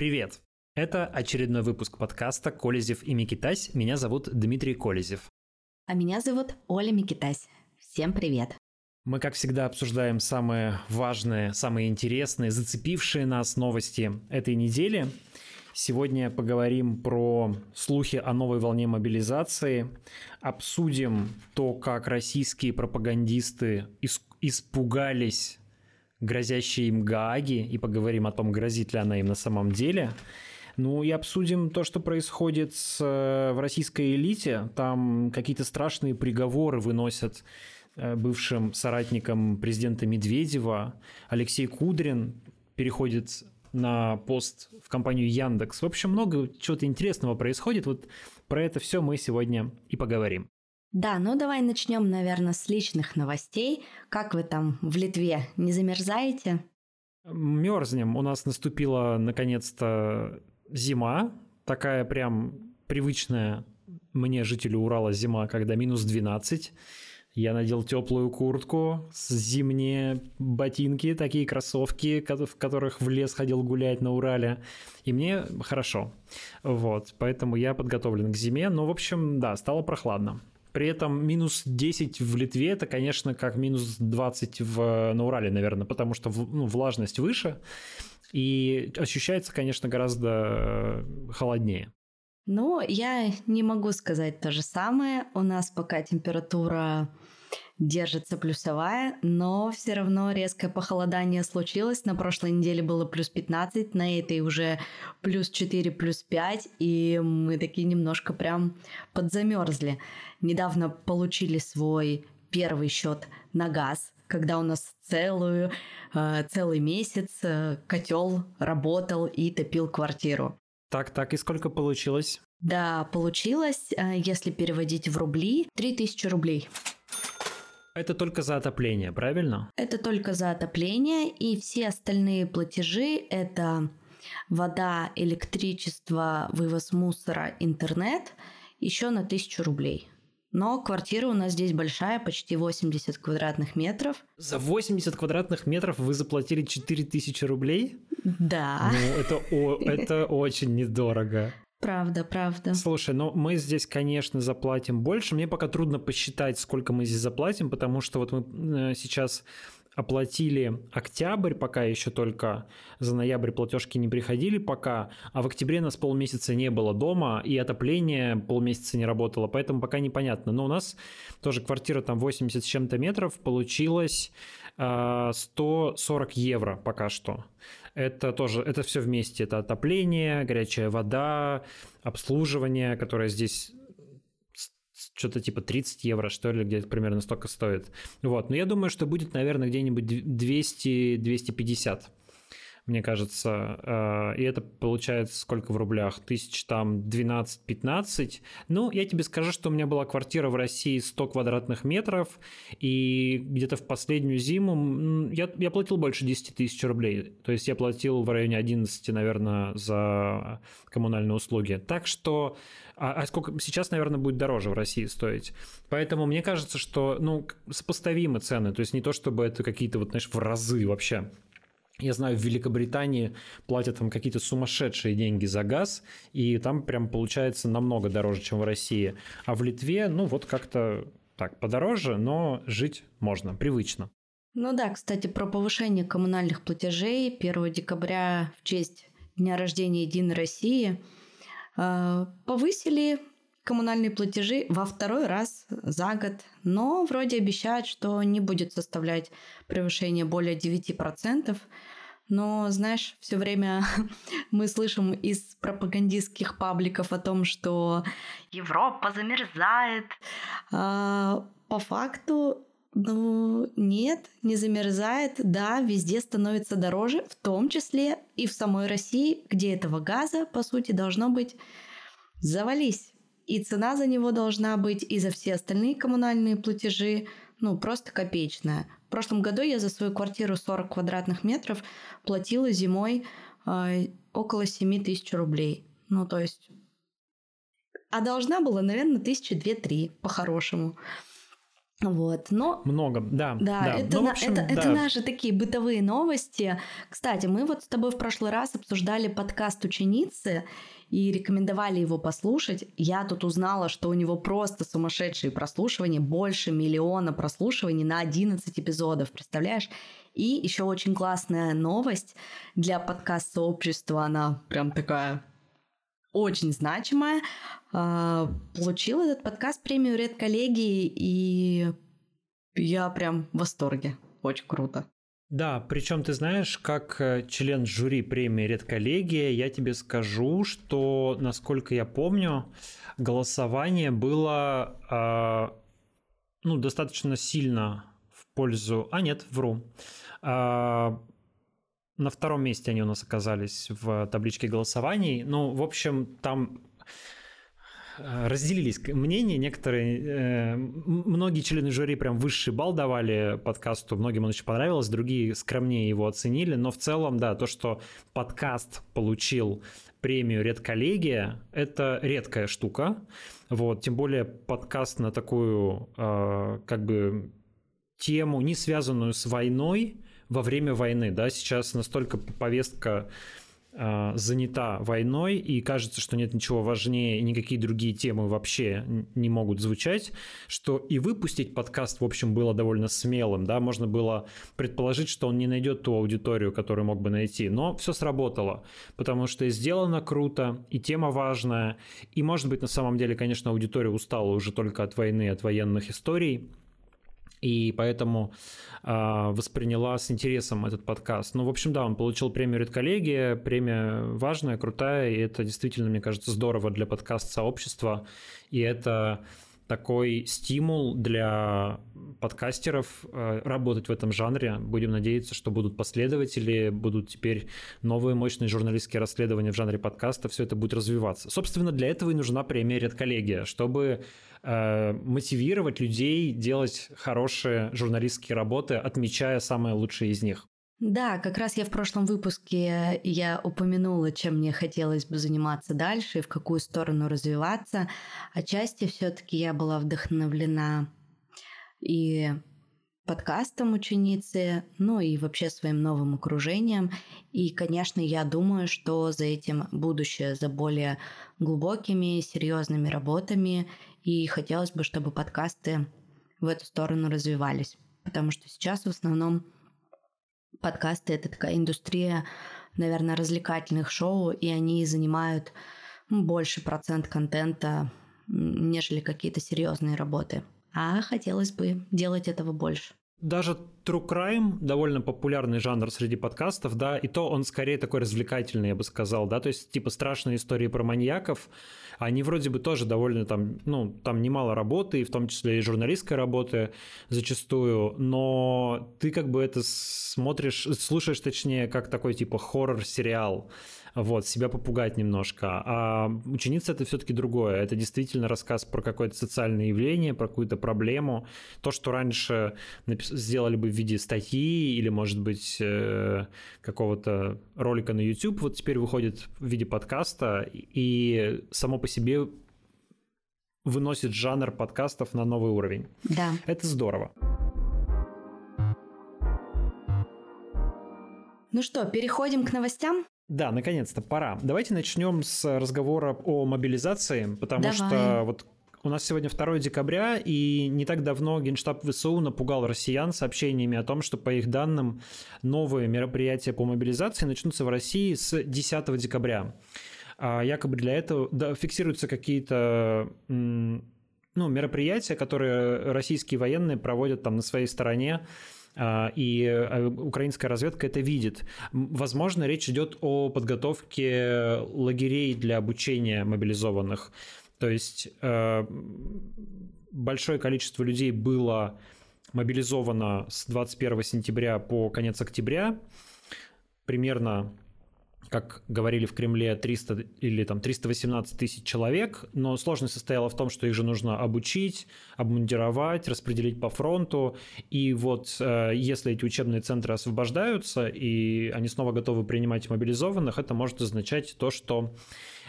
Привет! Это очередной выпуск подкаста «Колезев и Микитась». Меня зовут Дмитрий Колезев. А меня зовут Оля Микитась. Всем привет! Мы, как всегда, обсуждаем самые важные, самые интересные, зацепившие нас новости этой недели. Сегодня поговорим про слухи о новой волне мобилизации, обсудим то, как российские пропагандисты испугались грозящей им Гааги, и поговорим о том, грозит ли она им на самом деле. Ну и обсудим то, что происходит с, э, в российской элите. Там какие-то страшные приговоры выносят э, бывшим соратникам президента Медведева. Алексей Кудрин переходит на пост в компанию Яндекс. В общем, много чего-то интересного происходит. Вот про это все мы сегодня и поговорим. Да, ну давай начнем, наверное, с личных новостей. Как вы там в Литве? Не замерзаете? Мерзнем. У нас наступила наконец-то зима. Такая прям привычная мне, жителю Урала, зима, когда минус 12. Я надел теплую куртку, зимние ботинки, такие кроссовки, в которых в лес ходил гулять на Урале. И мне хорошо. Вот, поэтому я подготовлен к зиме. Но, в общем, да, стало прохладно. При этом минус 10 в Литве это, конечно, как минус 20 в, на Урале, наверное, потому что ну, влажность выше и ощущается, конечно, гораздо э, холоднее. Ну, я не могу сказать то же самое. У нас пока температура держится плюсовая, но все равно резкое похолодание случилось. На прошлой неделе было плюс 15, на этой уже плюс 4, плюс 5, и мы такие немножко прям подзамерзли. Недавно получили свой первый счет на газ, когда у нас целую, э, целый месяц э, котел работал и топил квартиру. Так, так, и сколько получилось? Да, получилось, э, если переводить в рубли, 3000 рублей. Это только за отопление, правильно? Это только за отопление, и все остальные платежи – это вода, электричество, вывоз мусора, интернет – еще на тысячу рублей. Но квартира у нас здесь большая, почти 80 квадратных метров. За 80 квадратных метров вы заплатили 4000 рублей? Да. Ну, это, о, это очень недорого. Правда, правда. Слушай, ну мы здесь, конечно, заплатим больше. Мне пока трудно посчитать, сколько мы здесь заплатим, потому что вот мы э, сейчас оплатили октябрь, пока еще только за ноябрь платежки не приходили пока, а в октябре нас полмесяца не было дома, и отопление полмесяца не работало, поэтому пока непонятно. Но у нас тоже квартира там 80 с чем-то метров, получилось 140 э, евро пока что. Это тоже, это все вместе. Это отопление, горячая вода, обслуживание, которое здесь что-то типа 30 евро, что ли, где-то примерно столько стоит. Вот, но я думаю, что будет, наверное, где-нибудь 200-250 мне кажется. Э, и это получается сколько в рублях? Тысяч там 12-15. Ну, я тебе скажу, что у меня была квартира в России 100 квадратных метров, и где-то в последнюю зиму я, я платил больше 10 тысяч рублей. То есть я платил в районе 11, наверное, за коммунальные услуги. Так что а, а сколько сейчас, наверное, будет дороже в России стоить. Поэтому мне кажется, что ну, сопоставимы цены. То есть не то, чтобы это какие-то вот, знаешь, в разы вообще. Я знаю, в Великобритании платят там какие-то сумасшедшие деньги за газ, и там прям получается намного дороже, чем в России. А в Литве, ну вот как-то так, подороже, но жить можно, привычно. Ну да, кстати, про повышение коммунальных платежей 1 декабря в честь Дня рождения Единой России э, повысили коммунальные платежи во второй раз за год, но вроде обещают, что не будет составлять превышение более 9%. Но, знаешь, все время мы слышим из пропагандистских пабликов о том, что Европа замерзает. А по факту ну, нет, не замерзает. Да, везде становится дороже, в том числе и в самой России, где этого газа, по сути, должно быть завались. И цена за него должна быть, и за все остальные коммунальные платежи, ну, просто копеечная. В прошлом году я за свою квартиру 40 квадратных метров платила зимой э, около 7 тысяч рублей. Ну, то есть... А должна была, наверное, тысячи две-три, по-хорошему. Вот, но... Много, да. Да, да. Это, ну, на, общем, это, да. это наши такие бытовые новости. Кстати, мы вот с тобой в прошлый раз обсуждали подкаст «Ученицы», и рекомендовали его послушать. Я тут узнала, что у него просто сумасшедшие прослушивания, больше миллиона прослушиваний на 11 эпизодов, представляешь? И еще очень классная новость для подкаст-сообщества, она прям такая очень значимая. А, получил этот подкаст премию Ред коллеги, и я прям в восторге. Очень круто. Да, причем ты знаешь, как э, член жюри премии Редколлегия, я тебе скажу, что, насколько я помню, голосование было э, ну, достаточно сильно в пользу... А, нет, вру. Э, на втором месте они у нас оказались в табличке голосований. Ну, в общем, там Э, разделились мнения. Некоторые, э, многие члены жюри прям высший балл давали подкасту, многим он очень понравился, другие скромнее его оценили, но в целом, да, то, что подкаст получил премию «Редколлегия», это редкая штука, вот, тем более подкаст на такую, э, как бы, тему, не связанную с войной, во время войны, да, сейчас настолько повестка а, занята войной, и кажется, что нет ничего важнее, и никакие другие темы вообще не могут звучать, что и выпустить подкаст, в общем, было довольно смелым, да, можно было предположить, что он не найдет ту аудиторию, которую мог бы найти, но все сработало, потому что и сделано круто, и тема важная, и, может быть, на самом деле, конечно, аудитория устала уже только от войны, от военных историй, и поэтому э, восприняла с интересом этот подкаст. Ну, в общем, да, он получил премию «Редколлегия», премия важная, крутая, и это действительно, мне кажется, здорово для подкаст-сообщества, и это такой стимул для подкастеров э, работать в этом жанре. Будем надеяться, что будут последователи, будут теперь новые мощные журналистские расследования в жанре подкаста, все это будет развиваться. Собственно, для этого и нужна премия «Редколлегия», чтобы э, мотивировать людей делать хорошие журналистские работы, отмечая самые лучшие из них. Да, как раз я в прошлом выпуске я упомянула, чем мне хотелось бы заниматься дальше и в какую сторону развиваться. Отчасти все-таки я была вдохновлена и подкастом ученицы, ну и вообще своим новым окружением. И, конечно, я думаю, что за этим будущее, за более глубокими, серьезными работами. И хотелось бы, чтобы подкасты в эту сторону развивались. Потому что сейчас в основном подкасты — это такая индустрия, наверное, развлекательных шоу, и они занимают больше процент контента, нежели какие-то серьезные работы. А хотелось бы делать этого больше. Даже True Crime довольно популярный жанр среди подкастов, да, и то он скорее такой развлекательный, я бы сказал, да, то есть типа страшные истории про маньяков, они вроде бы тоже довольно там, ну, там немало работы, и в том числе и журналистской работы зачастую, но ты как бы это смотришь, слушаешь точнее, как такой типа хоррор-сериал, вот, себя попугать немножко. А ученица это все-таки другое. Это действительно рассказ про какое-то социальное явление, про какую-то проблему. То, что раньше сделали бы виде статьи или, может быть, э, какого-то ролика на YouTube, вот теперь выходит в виде подкаста, и само по себе выносит жанр подкастов на новый уровень. Да. Это здорово. Ну что, переходим к новостям? Да, наконец-то пора. Давайте начнем с разговора о мобилизации, потому Давай. что вот у нас сегодня 2 декабря, и не так давно Генштаб ВСУ напугал россиян сообщениями о том, что, по их данным, новые мероприятия по мобилизации начнутся в России с 10 декабря. А якобы для этого да, фиксируются какие-то ну, мероприятия, которые российские военные проводят там на своей стороне, а, и э, украинская разведка это видит. Возможно, речь идет о подготовке лагерей для обучения мобилизованных. То есть э, большое количество людей было мобилизовано с 21 сентября по конец октября. Примерно как говорили в Кремле, 300 или там 318 тысяч человек, но сложность состояла в том, что их же нужно обучить, обмундировать, распределить по фронту, и вот э, если эти учебные центры освобождаются, и они снова готовы принимать мобилизованных, это может означать то, что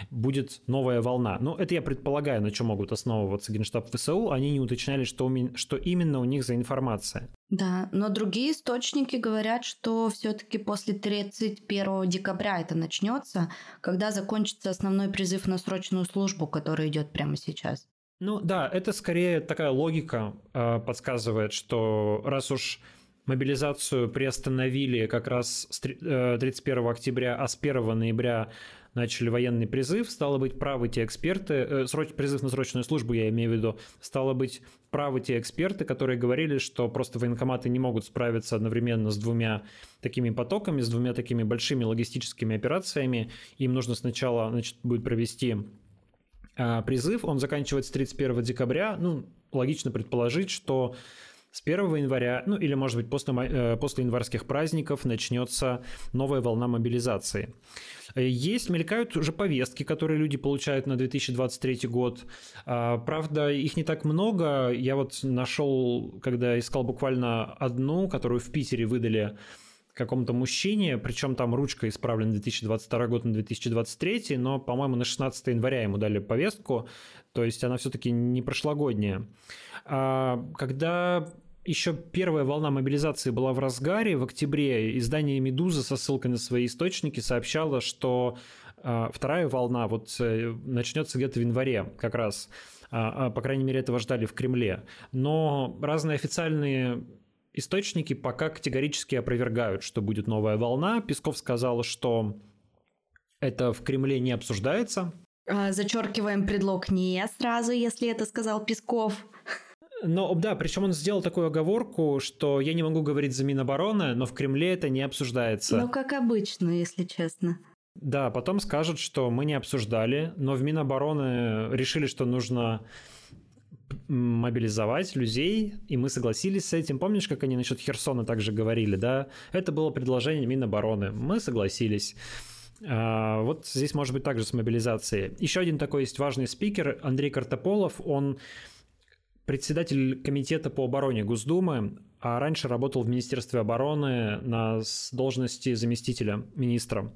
будет новая волна. Ну, это я предполагаю, на чем могут основываться Генштаб ВСУ. Они не уточняли, что, что именно у них за информация. Да, но другие источники говорят, что все-таки после 31 декабря это начнется, когда закончится основной призыв на срочную службу, который идет прямо сейчас. Ну да, это скорее такая логика э, подсказывает, что раз уж мобилизацию приостановили как раз с 31 э, октября, а с 1 ноября начали военный призыв, стало быть, правы те эксперты, э, сроч, призыв на срочную службу, я имею в виду, стало быть, правы те эксперты, которые говорили, что просто военкоматы не могут справиться одновременно с двумя такими потоками, с двумя такими большими логистическими операциями. Им нужно сначала значит, будет провести э, призыв, он заканчивается 31 декабря. Ну, логично предположить, что с 1 января, ну или, может быть, после, э, после январских праздников начнется новая волна мобилизации. Есть, мелькают уже повестки, которые люди получают на 2023 год. А, правда, их не так много. Я вот нашел, когда искал буквально одну, которую в Питере выдали какому-то мужчине, причем там ручка исправлена 2022 год на 2023, но, по-моему, на 16 января ему дали повестку, то есть она все-таки не прошлогодняя. А, когда еще первая волна мобилизации была в разгаре. В октябре издание «Медуза» со ссылкой на свои источники сообщало, что э, вторая волна вот э, начнется где-то в январе как раз. Э, по крайней мере, этого ждали в Кремле. Но разные официальные источники пока категорически опровергают, что будет новая волна. Песков сказал, что это в Кремле не обсуждается. Зачеркиваем предлог «не» сразу, если это сказал Песков. Но да, причем он сделал такую оговорку, что я не могу говорить за Минобороны, но в Кремле это не обсуждается. Ну, как обычно, если честно. Да, потом скажут, что мы не обсуждали, но в Минобороны решили, что нужно мобилизовать людей, и мы согласились с этим. Помнишь, как они насчет Херсона также говорили, да? Это было предложение Минобороны. Мы согласились. А, вот здесь может быть также с мобилизацией. Еще один такой есть важный спикер, Андрей Картополов, он председатель комитета по обороне Госдумы, а раньше работал в Министерстве обороны на должности заместителя министра,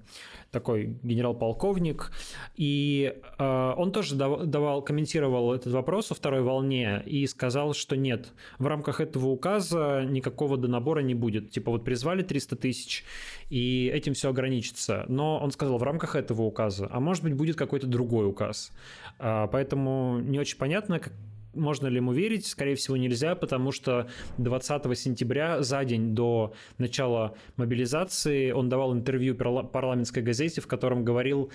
такой генерал-полковник. И э, он тоже давал, комментировал этот вопрос о второй волне и сказал, что нет, в рамках этого указа никакого донабора не будет. Типа вот призвали 300 тысяч, и этим все ограничится. Но он сказал, в рамках этого указа, а может быть будет какой-то другой указ. Э, поэтому не очень понятно, как можно ли ему верить? Скорее всего, нельзя, потому что 20 сентября, за день до начала мобилизации, он давал интервью парламентской газете, в котором говорил,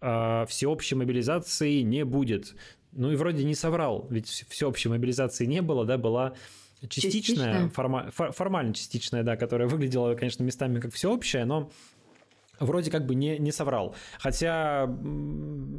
э, всеобщей мобилизации не будет. Ну и вроде не соврал, ведь всеобщей мобилизации не было, да, была частичная, частичная. Форма, формально частичная, да, которая выглядела, конечно, местами как всеобщая, но вроде как бы не, не соврал. Хотя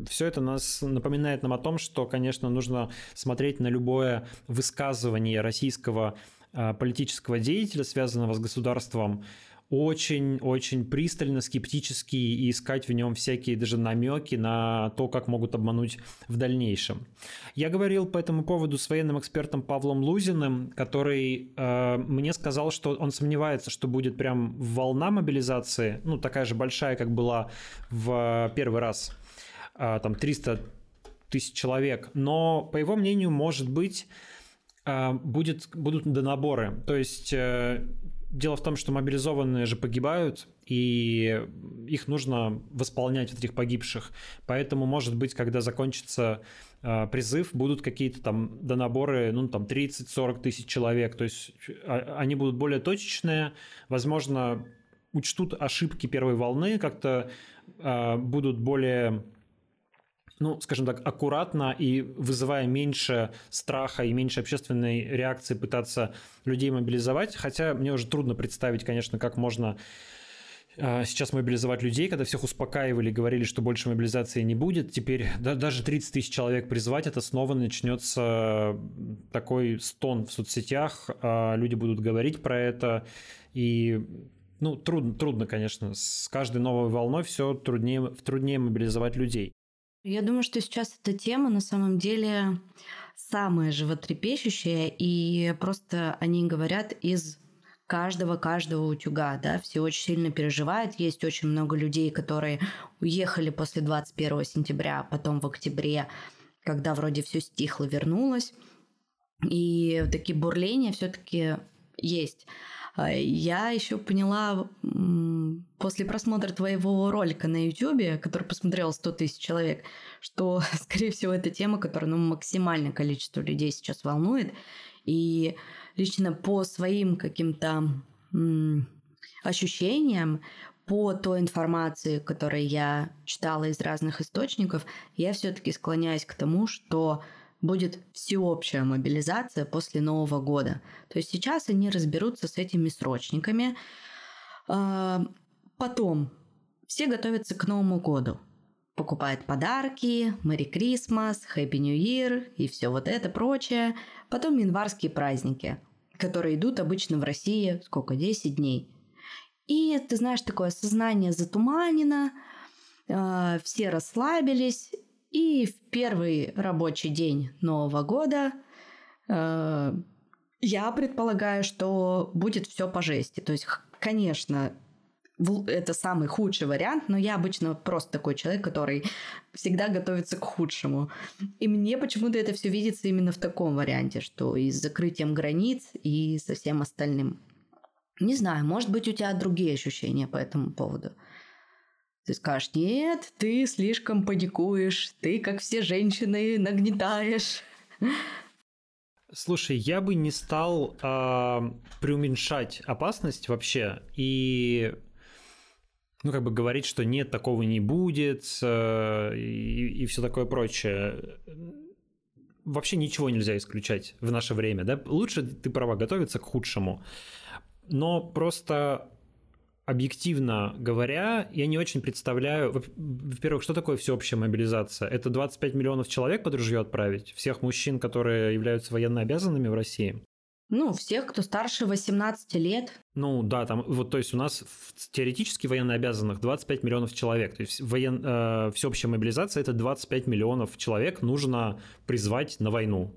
все это нас напоминает нам о том, что, конечно, нужно смотреть на любое высказывание российского а, политического деятеля, связанного с государством, очень-очень пристально, скептически и искать в нем всякие даже намеки на то, как могут обмануть в дальнейшем. Я говорил по этому поводу с военным экспертом Павлом Лузиным, который э, мне сказал, что он сомневается, что будет прям волна мобилизации, ну такая же большая, как была в первый раз, э, там 300 тысяч человек, но по его мнению, может быть, э, будет, будут донаборы. То есть э, Дело в том, что мобилизованные же погибают, и их нужно восполнять этих погибших. Поэтому, может быть, когда закончится э, призыв, будут какие-то там донаборы, ну, там 30-40 тысяч человек. То есть а, они будут более точечные, возможно, учтут ошибки первой волны, как-то э, будут более ну, скажем так, аккуратно и вызывая меньше страха и меньше общественной реакции пытаться людей мобилизовать. Хотя мне уже трудно представить, конечно, как можно а, сейчас мобилизовать людей, когда всех успокаивали, говорили, что больше мобилизации не будет. Теперь да, даже 30 тысяч человек призвать, это снова начнется такой стон в соцсетях, а люди будут говорить про это, и ну, трудно, трудно, конечно. С каждой новой волной все труднее, труднее мобилизовать людей. Я думаю, что сейчас эта тема на самом деле самая животрепещущая, и просто они говорят из каждого-каждого утюга, да, все очень сильно переживают. Есть очень много людей, которые уехали после 21 сентября, потом в октябре, когда вроде все стихло, вернулось. И такие бурления все-таки есть. А, я еще поняла после просмотра твоего ролика на YouTube, который посмотрел 100 тысяч человек, что, скорее всего, это тема, которая ну, максимальное количество людей сейчас волнует. И лично по своим каким-то ощущениям, по той информации, которую я читала из разных источников, я все-таки склоняюсь к тому, что будет всеобщая мобилизация после Нового года. То есть сейчас они разберутся с этими срочниками. А, потом все готовятся к Новому году. Покупают подарки, Мэри Крисмас, Хэппи Нью Йир и все вот это прочее. Потом январские праздники, которые идут обычно в России сколько, 10 дней. И ты знаешь, такое сознание затуманено, а, все расслабились, и в первый рабочий день Нового года э, я предполагаю, что будет все по жести. То есть, конечно, это самый худший вариант, но я обычно просто такой человек, который всегда готовится к худшему. И мне почему-то это все видится именно в таком варианте, что и с закрытием границ, и со всем остальным. Не знаю, может быть, у тебя другие ощущения по этому поводу. Ты скажешь, нет, ты слишком паникуешь, ты, как все женщины, нагнетаешь. Слушай, я бы не стал э, преуменьшать опасность вообще и ну, как бы говорить, что нет, такого не будет э, и, и все такое прочее. Вообще ничего нельзя исключать в наше время, да? Лучше, ты права, готовиться к худшему. Но просто объективно говоря, я не очень представляю, во-первых, что такое всеобщая мобилизация? Это 25 миллионов человек под ружье отправить? Всех мужчин, которые являются военно обязанными в России? Ну, всех, кто старше 18 лет. Ну, да, там, вот, то есть у нас теоретически военно обязанных 25 миллионов человек. То есть воен, э, всеобщая мобилизация – это 25 миллионов человек нужно призвать на войну.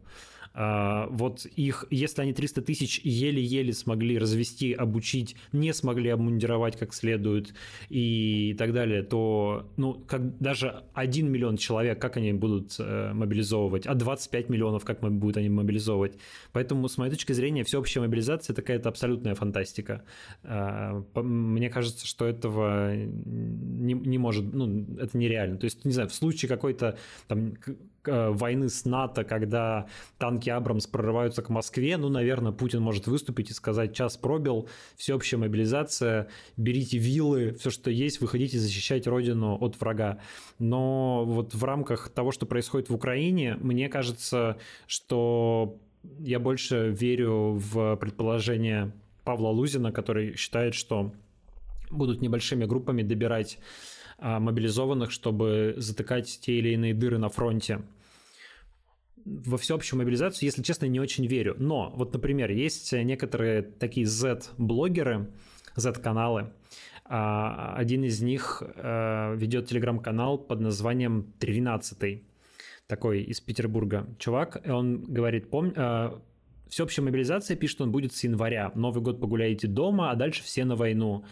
А, вот их, если они 300 тысяч еле-еле смогли развести, обучить, не смогли обмундировать как следует и так далее, то, ну, как даже 1 миллион человек, как они будут э, мобилизовывать, а 25 миллионов, как будут они мобилизовывать. Поэтому, с моей точки зрения, всеобщая мобилизация это абсолютная фантастика. А, мне кажется, что этого не, не может, ну, это нереально. То есть, не знаю, в случае какой-то там войны с НАТО, когда танки Абрамс прорываются к Москве, ну, наверное, Путин может выступить и сказать, час пробил, всеобщая мобилизация, берите виллы, все, что есть, выходите защищать родину от врага. Но вот в рамках того, что происходит в Украине, мне кажется, что я больше верю в предположение Павла Лузина, который считает, что будут небольшими группами добирать а, мобилизованных, чтобы затыкать те или иные дыры на фронте. Во всеобщую мобилизацию, если честно, не очень верю. Но вот, например, есть некоторые такие Z-блогеры, Z-каналы. А, один из них а, ведет телеграм-канал под названием 13 такой из Петербурга чувак, и он говорит, помню, всеобщая мобилизация, пишет он, будет с января. Новый год погуляете дома, а дальше все на войну.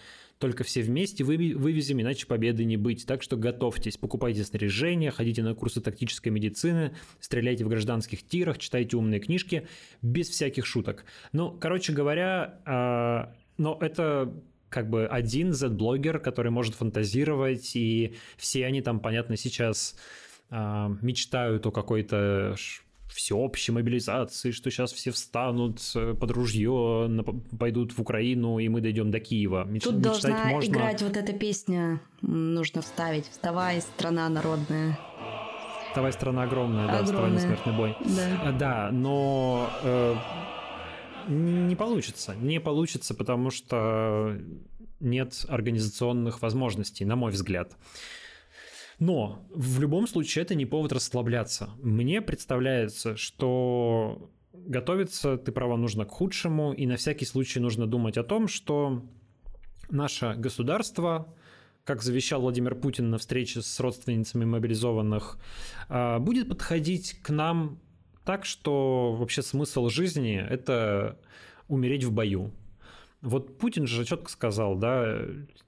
Только все вместе вывезем, иначе победы не быть. Так что готовьтесь, покупайте снаряжение, ходите на курсы тактической медицины, стреляйте в гражданских тирах, читайте умные книжки, без всяких шуток. Ну, короче говоря, э, но это как бы один Z-блогер, который может фантазировать, и все они там, понятно, сейчас э, мечтают о какой-то всеобщей мобилизации, что сейчас все встанут э, под ружье, пойдут в Украину, и мы дойдем до Киева. Меч- Тут должна можно... играть вот эта песня, нужно вставить. «Вставай, страна народная». «Вставай, страна огромная», да, «Вставай на смертный бой». Да, э, да но э, не получится. Не получится, потому что нет организационных возможностей, на мой взгляд. Но в любом случае это не повод расслабляться. Мне представляется, что готовиться, ты права, нужно к худшему, и на всякий случай нужно думать о том, что наше государство как завещал Владимир Путин на встрече с родственницами мобилизованных, а, будет подходить к нам так, что вообще смысл жизни – это умереть в бою. Вот Путин же четко сказал, да,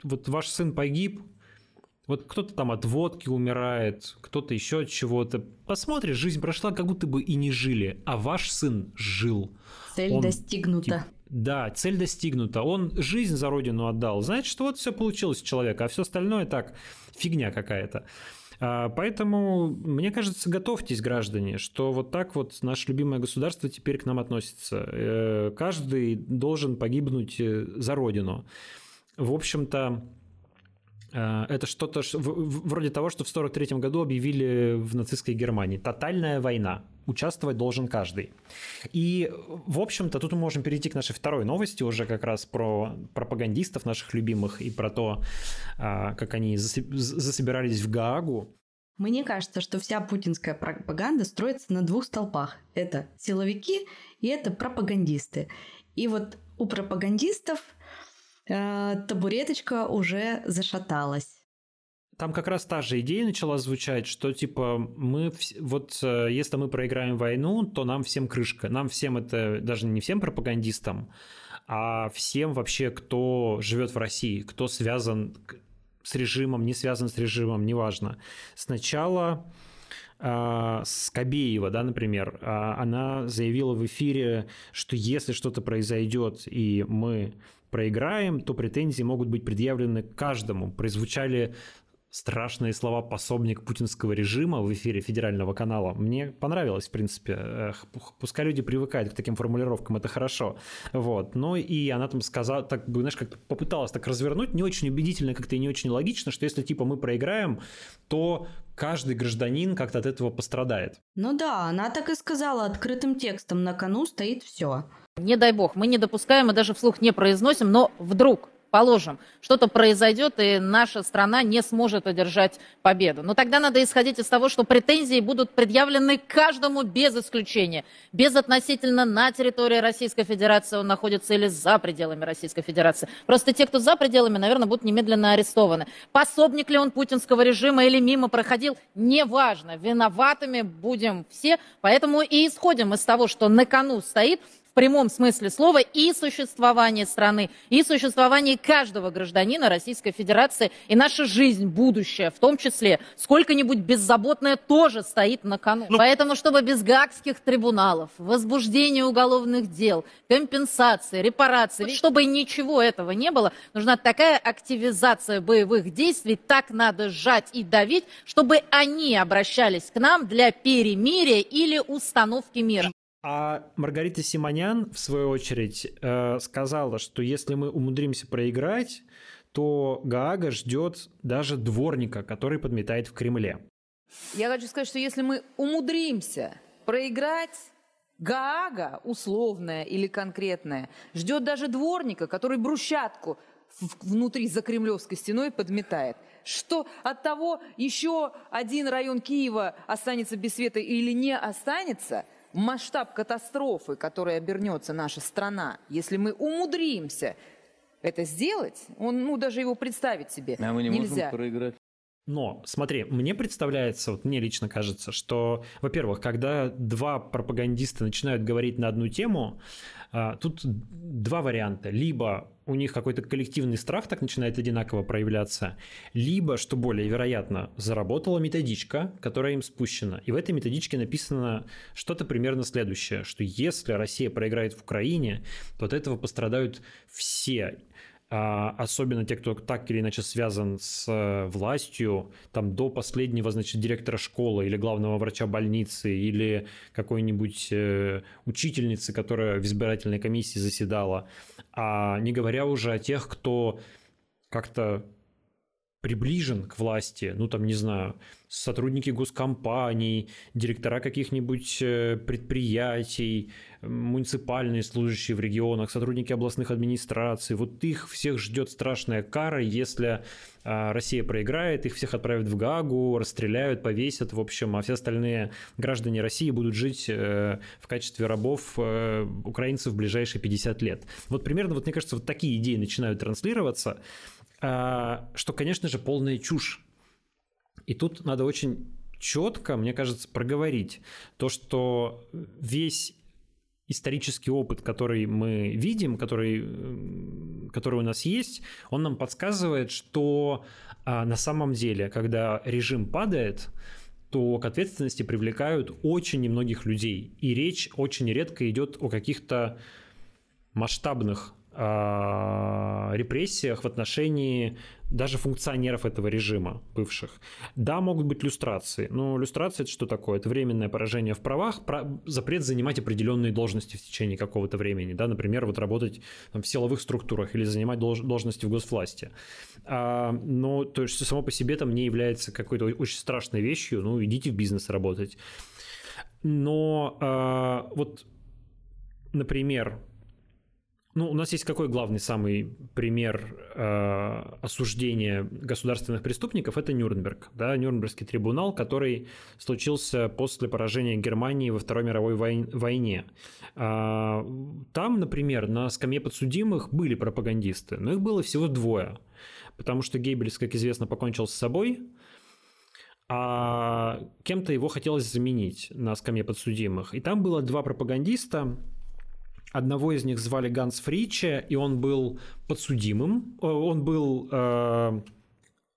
вот ваш сын погиб, вот кто-то там от водки умирает, кто-то еще от чего-то. Посмотришь, жизнь прошла, как будто бы и не жили, а ваш сын жил. Цель Он, достигнута. Тип, да, цель достигнута. Он жизнь за родину отдал. Значит, что вот все получилось у человека, а все остальное так, фигня какая-то. А, поэтому, мне кажется, готовьтесь, граждане, что вот так вот наше любимое государство теперь к нам относится. Э, каждый должен погибнуть э, за родину. В общем-то, это что-то вроде того, что в 1943 году объявили в нацистской Германии. Тотальная война участвовать должен каждый. И, в общем-то, тут мы можем перейти к нашей второй новости, уже как раз про пропагандистов наших любимых и про то, а, как они засобирались в Гаагу. Мне кажется, что вся путинская пропаганда строится на двух столпах. Это силовики и это пропагандисты. И вот у пропагандистов э, табуреточка уже зашаталась там как раз та же идея начала звучать, что типа мы вот э, если мы проиграем войну, то нам всем крышка, нам всем это даже не всем пропагандистам, а всем вообще, кто живет в России, кто связан с режимом, не связан с режимом, неважно. Сначала э, Скобеева, да, например, э, она заявила в эфире, что если что-то произойдет и мы проиграем, то претензии могут быть предъявлены каждому. Прозвучали страшные слова пособник путинского режима в эфире федерального канала. Мне понравилось, в принципе. Пускай люди привыкают к таким формулировкам, это хорошо. Вот. Ну и она там сказала, так, знаешь, как попыталась так развернуть, не очень убедительно, как-то и не очень логично, что если типа мы проиграем, то каждый гражданин как-то от этого пострадает. Ну да, она так и сказала открытым текстом, на кону стоит все. Не дай бог, мы не допускаем и даже вслух не произносим, но вдруг Положим, что-то произойдет, и наша страна не сможет одержать победу. Но тогда надо исходить из того, что претензии будут предъявлены каждому без исключения. Без относительно на территории Российской Федерации он находится или за пределами Российской Федерации. Просто те, кто за пределами, наверное, будут немедленно арестованы. Пособник ли он путинского режима или мимо проходил, неважно. Виноватыми будем все. Поэтому и исходим из того, что на кону стоит прямом смысле слова и существование страны, и существование каждого гражданина Российской Федерации, и наша жизнь, будущее, в том числе, сколько-нибудь беззаботное тоже стоит на кону. Ну... Поэтому, чтобы без гаагских трибуналов, возбуждения уголовных дел, компенсации, репарации, чтобы ничего этого не было, нужна такая активизация боевых действий, так надо сжать и давить, чтобы они обращались к нам для перемирия или установки мира. А Маргарита Симонян, в свою очередь, э, сказала, что если мы умудримся проиграть, то Гаага ждет даже дворника, который подметает в Кремле. Я хочу сказать, что если мы умудримся проиграть, Гаага, условная или конкретная, ждет даже дворника, который брусчатку внутри за кремлевской стеной подметает. Что от того еще один район Киева останется без света или не останется – масштаб катастрофы, которой обернется наша страна, если мы умудримся это сделать, он, ну, даже его представить себе а мы не нельзя. можем проиграть. Но, смотри, мне представляется, вот мне лично кажется, что, во-первых, когда два пропагандиста начинают говорить на одну тему, а, тут два варианта. Либо у них какой-то коллективный страх так начинает одинаково проявляться, либо, что более вероятно, заработала методичка, которая им спущена. И в этой методичке написано что-то примерно следующее, что если Россия проиграет в Украине, то от этого пострадают все. А, особенно те, кто так или иначе связан с э, властью, там до последнего, значит, директора школы или главного врача больницы или какой-нибудь э, учительницы, которая в избирательной комиссии заседала, а не говоря уже о тех, кто как-то приближен к власти, ну там, не знаю, сотрудники госкомпаний, директора каких-нибудь э, предприятий, муниципальные служащие в регионах, сотрудники областных администраций, вот их всех ждет страшная кара, если а, Россия проиграет, их всех отправят в Гагу, расстреляют, повесят, в общем, а все остальные граждане России будут жить э, в качестве рабов э, украинцев в ближайшие 50 лет. Вот примерно, вот мне кажется, вот такие идеи начинают транслироваться, что, конечно же, полная чушь. И тут надо очень четко, мне кажется, проговорить то, что весь исторический опыт, который мы видим, который, который у нас есть, он нам подсказывает, что а, на самом деле, когда режим падает, то к ответственности привлекают очень немногих людей. И речь очень редко идет о каких-то масштабных а, репрессиях в отношении даже функционеров этого режима бывших. Да, могут быть люстрации, но люстрация это что такое? Это временное поражение в правах, запрет занимать определенные должности в течение какого-то времени, да, например, вот работать там, в силовых структурах или занимать должности в госвласти. А, но то есть само по себе там не является какой-то очень страшной вещью, ну идите в бизнес работать. Но а, вот, например, ну, у нас есть какой главный самый пример э, осуждения государственных преступников? Это Нюрнберг, да, Нюрнбергский трибунал, который случился после поражения Германии во Второй мировой войне. Э, там, например, на скамье подсудимых были пропагандисты, но их было всего двое, потому что Гейбельс, как известно, покончил с собой, а кем-то его хотелось заменить на скамье подсудимых. И там было два пропагандиста, Одного из них звали Ганс Фриче, и он был подсудимым. Э, он был э,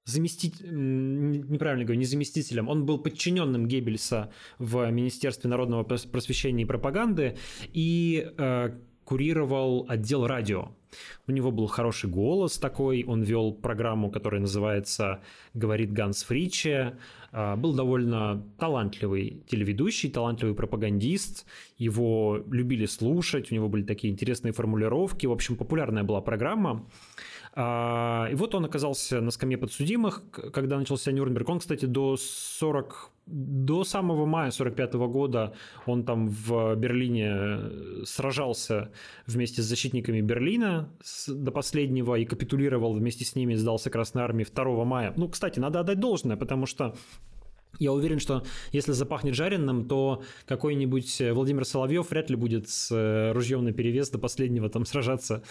заместителем, неправильно говорю, не заместителем, он был подчиненным Геббельса в Министерстве народного просвещения и пропаганды и э, курировал отдел радио. У него был хороший голос такой, он вел программу, которая называется «Говорит Ганс Фриче», а, был довольно талантливый телеведущий, талантливый пропагандист, его любили слушать, у него были такие интересные формулировки, в общем, популярная была программа. А, и вот он оказался на скамье подсудимых, когда начался Нюрнберг. Он, кстати, до 40 до самого мая 45 года он там в Берлине э, сражался вместе с защитниками Берлина до последнего и капитулировал вместе с ними, сдался Красной Армии 2 мая. Ну, кстати, надо отдать должное, потому что я уверен, что если запахнет жареным, то какой-нибудь Владимир Соловьев вряд ли будет с э, ружьем на перевес до последнего там сражаться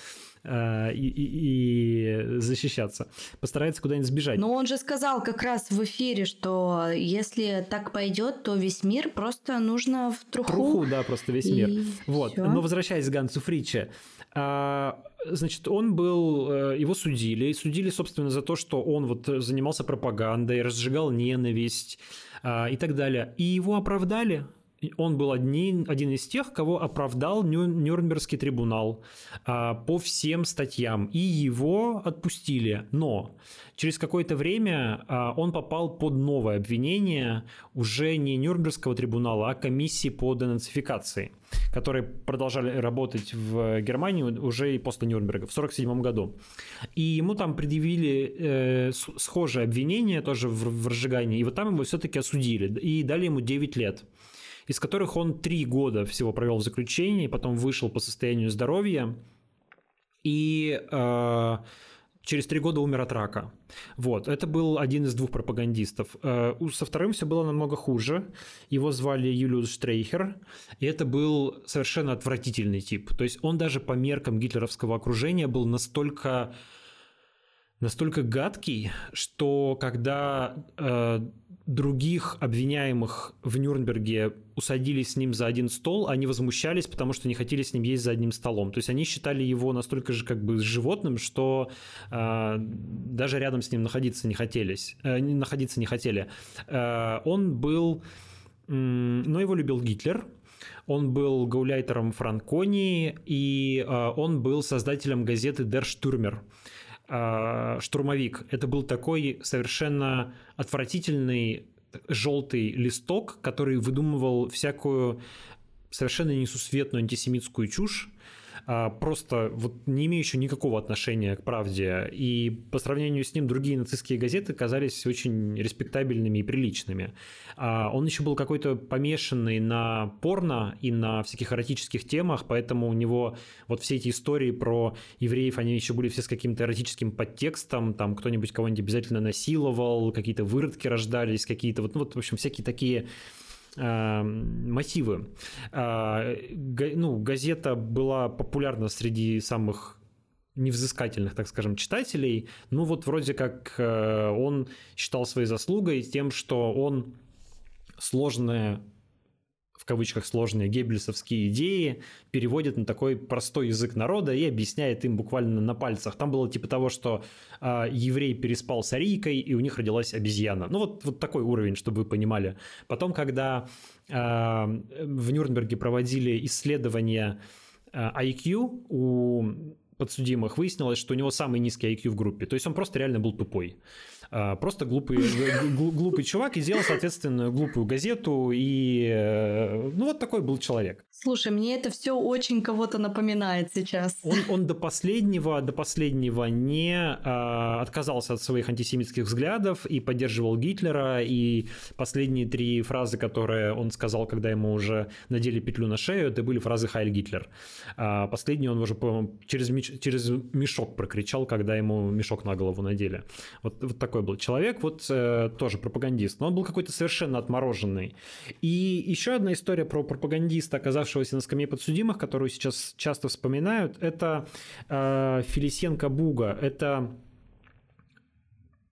э, и, и, и защищаться. Постарается куда-нибудь сбежать. Но он же сказал как раз в эфире, что если так пойдет, то весь мир просто нужно в труху. Труху, да, просто весь мир. Вот. Всё. Но возвращаясь к Гансу Фриче, а, значит, он был, э, его судили, судили, собственно, за то, что он вот занимался пропагандой, разжигал ненависть а, и так далее. И его оправдали, он был один, один из тех, кого оправдал Нюрнбергский трибунал а, по всем статьям, и его отпустили. Но через какое-то время а, он попал под новое обвинение уже не Нюрнбергского трибунала, а комиссии по денацификации, которые продолжали работать в Германии уже и после Нюрнберга в 1947 году. И ему там предъявили э, схожее обвинение тоже в, в разжигании, и вот там его все-таки осудили и дали ему 9 лет из которых он три года всего провел в заключении, потом вышел по состоянию здоровья и э, через три года умер от рака. Вот, это был один из двух пропагандистов. Э, со вторым все было намного хуже. Его звали Юлиус Штрейхер, и это был совершенно отвратительный тип. То есть он даже по меркам гитлеровского окружения был настолько настолько гадкий, что когда э, других обвиняемых в Нюрнберге усадили с ним за один стол, они возмущались, потому что не хотели с ним есть за одним столом. То есть они считали его настолько же как бы животным, что э, даже рядом с ним находиться не хотелись, э, находиться не хотели. Э, он был, э, но его любил Гитлер. Он был гауляйтером Франконии, и э, он был создателем газеты Der Stürmer штурмовик. Это был такой совершенно отвратительный желтый листок, который выдумывал всякую совершенно несусветную антисемитскую чушь, а, просто вот не имеющую никакого отношения к правде. И по сравнению с ним другие нацистские газеты казались очень респектабельными и приличными. А он еще был какой-то помешанный на порно и на всяких эротических темах, поэтому у него вот все эти истории про евреев, они еще были все с каким-то эротическим подтекстом, там кто-нибудь кого-нибудь обязательно насиловал, какие-то выродки рождались, какие-то вот, ну, вот в общем, всякие такие мотивы. А, ну, газета была популярна среди самых невзыскательных, так скажем, читателей. Ну вот вроде как э, он считал своей заслугой тем, что он сложное кавычках сложные геббельсовские идеи переводит на такой простой язык народа и объясняет им буквально на пальцах. Там было типа того, что э, еврей переспал с арийкой, и у них родилась обезьяна. Ну вот, вот такой уровень, чтобы вы понимали. Потом, когда э, в Нюрнберге проводили исследования э, IQ у подсудимых, выяснилось, что у него самый низкий IQ в группе. То есть он просто реально был тупой. А, просто глупый, глупый чувак и сделал, соответственно, глупую газету. И э, ну вот такой был человек. Слушай, мне это все очень кого-то напоминает сейчас. Он, он до последнего, до последнего не а, отказался от своих антисемитских взглядов и поддерживал Гитлера. И последние три фразы, которые он сказал, когда ему уже надели петлю на шею, это были фразы «Хайль Гитлер». А последний он уже, по через, через мешок прокричал, когда ему мешок на голову надели. Вот, вот такой был человек, вот э, тоже пропагандист. Но он был какой-то совершенно отмороженный. И еще одна история про пропагандиста, оказавшегося на скамье подсудимых, которую сейчас часто вспоминают, это э, Филисенко Буга. Это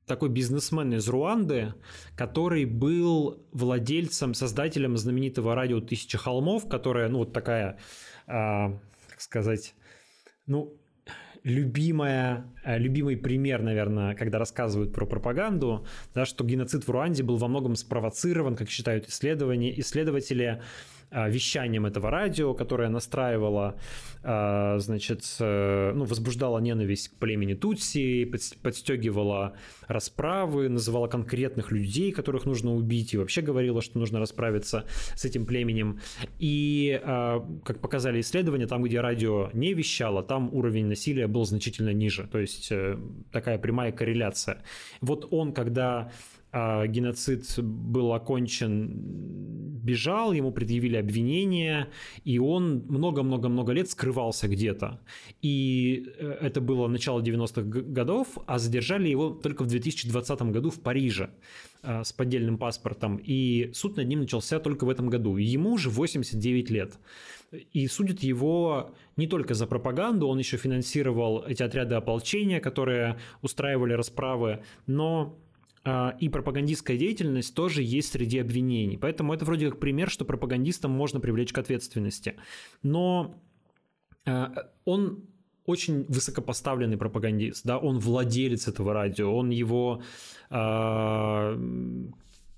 такой бизнесмен из Руанды, который был владельцем, создателем знаменитого радио «Тысяча холмов», которая, ну, вот такая, э, как сказать, ну, любимая, э, любимый пример, наверное, когда рассказывают про пропаганду, да, что геноцид в Руанде был во многом спровоцирован, как считают исследования, исследователи, вещанием этого радио, которое настраивало, а, значит, э, ну, возбуждало ненависть к племени Тутси, подстегивало расправы, называла конкретных людей, которых нужно убить, и вообще говорила, что нужно расправиться с этим племенем. И, а, как показали исследования, там, где радио не вещало, там уровень насилия был значительно ниже. То есть э, такая прямая корреляция. Вот он, когда а, геноцид был окончен, бежал, ему предъявили обвинение, и он много-много-много лет скрывался где-то. И э, это было начало 90-х годов, а задержали его только в 2020 году в Париже а, с поддельным паспортом, и суд над ним начался только в этом году. Ему уже 89 лет. И судят его не только за пропаганду, он еще финансировал эти отряды ополчения, которые устраивали расправы, но а, и пропагандистская деятельность тоже есть среди обвинений. Поэтому это вроде как пример, что пропагандистам можно привлечь к ответственности. Но а, он очень высокопоставленный пропагандист, да, он владелец этого радио, он его э,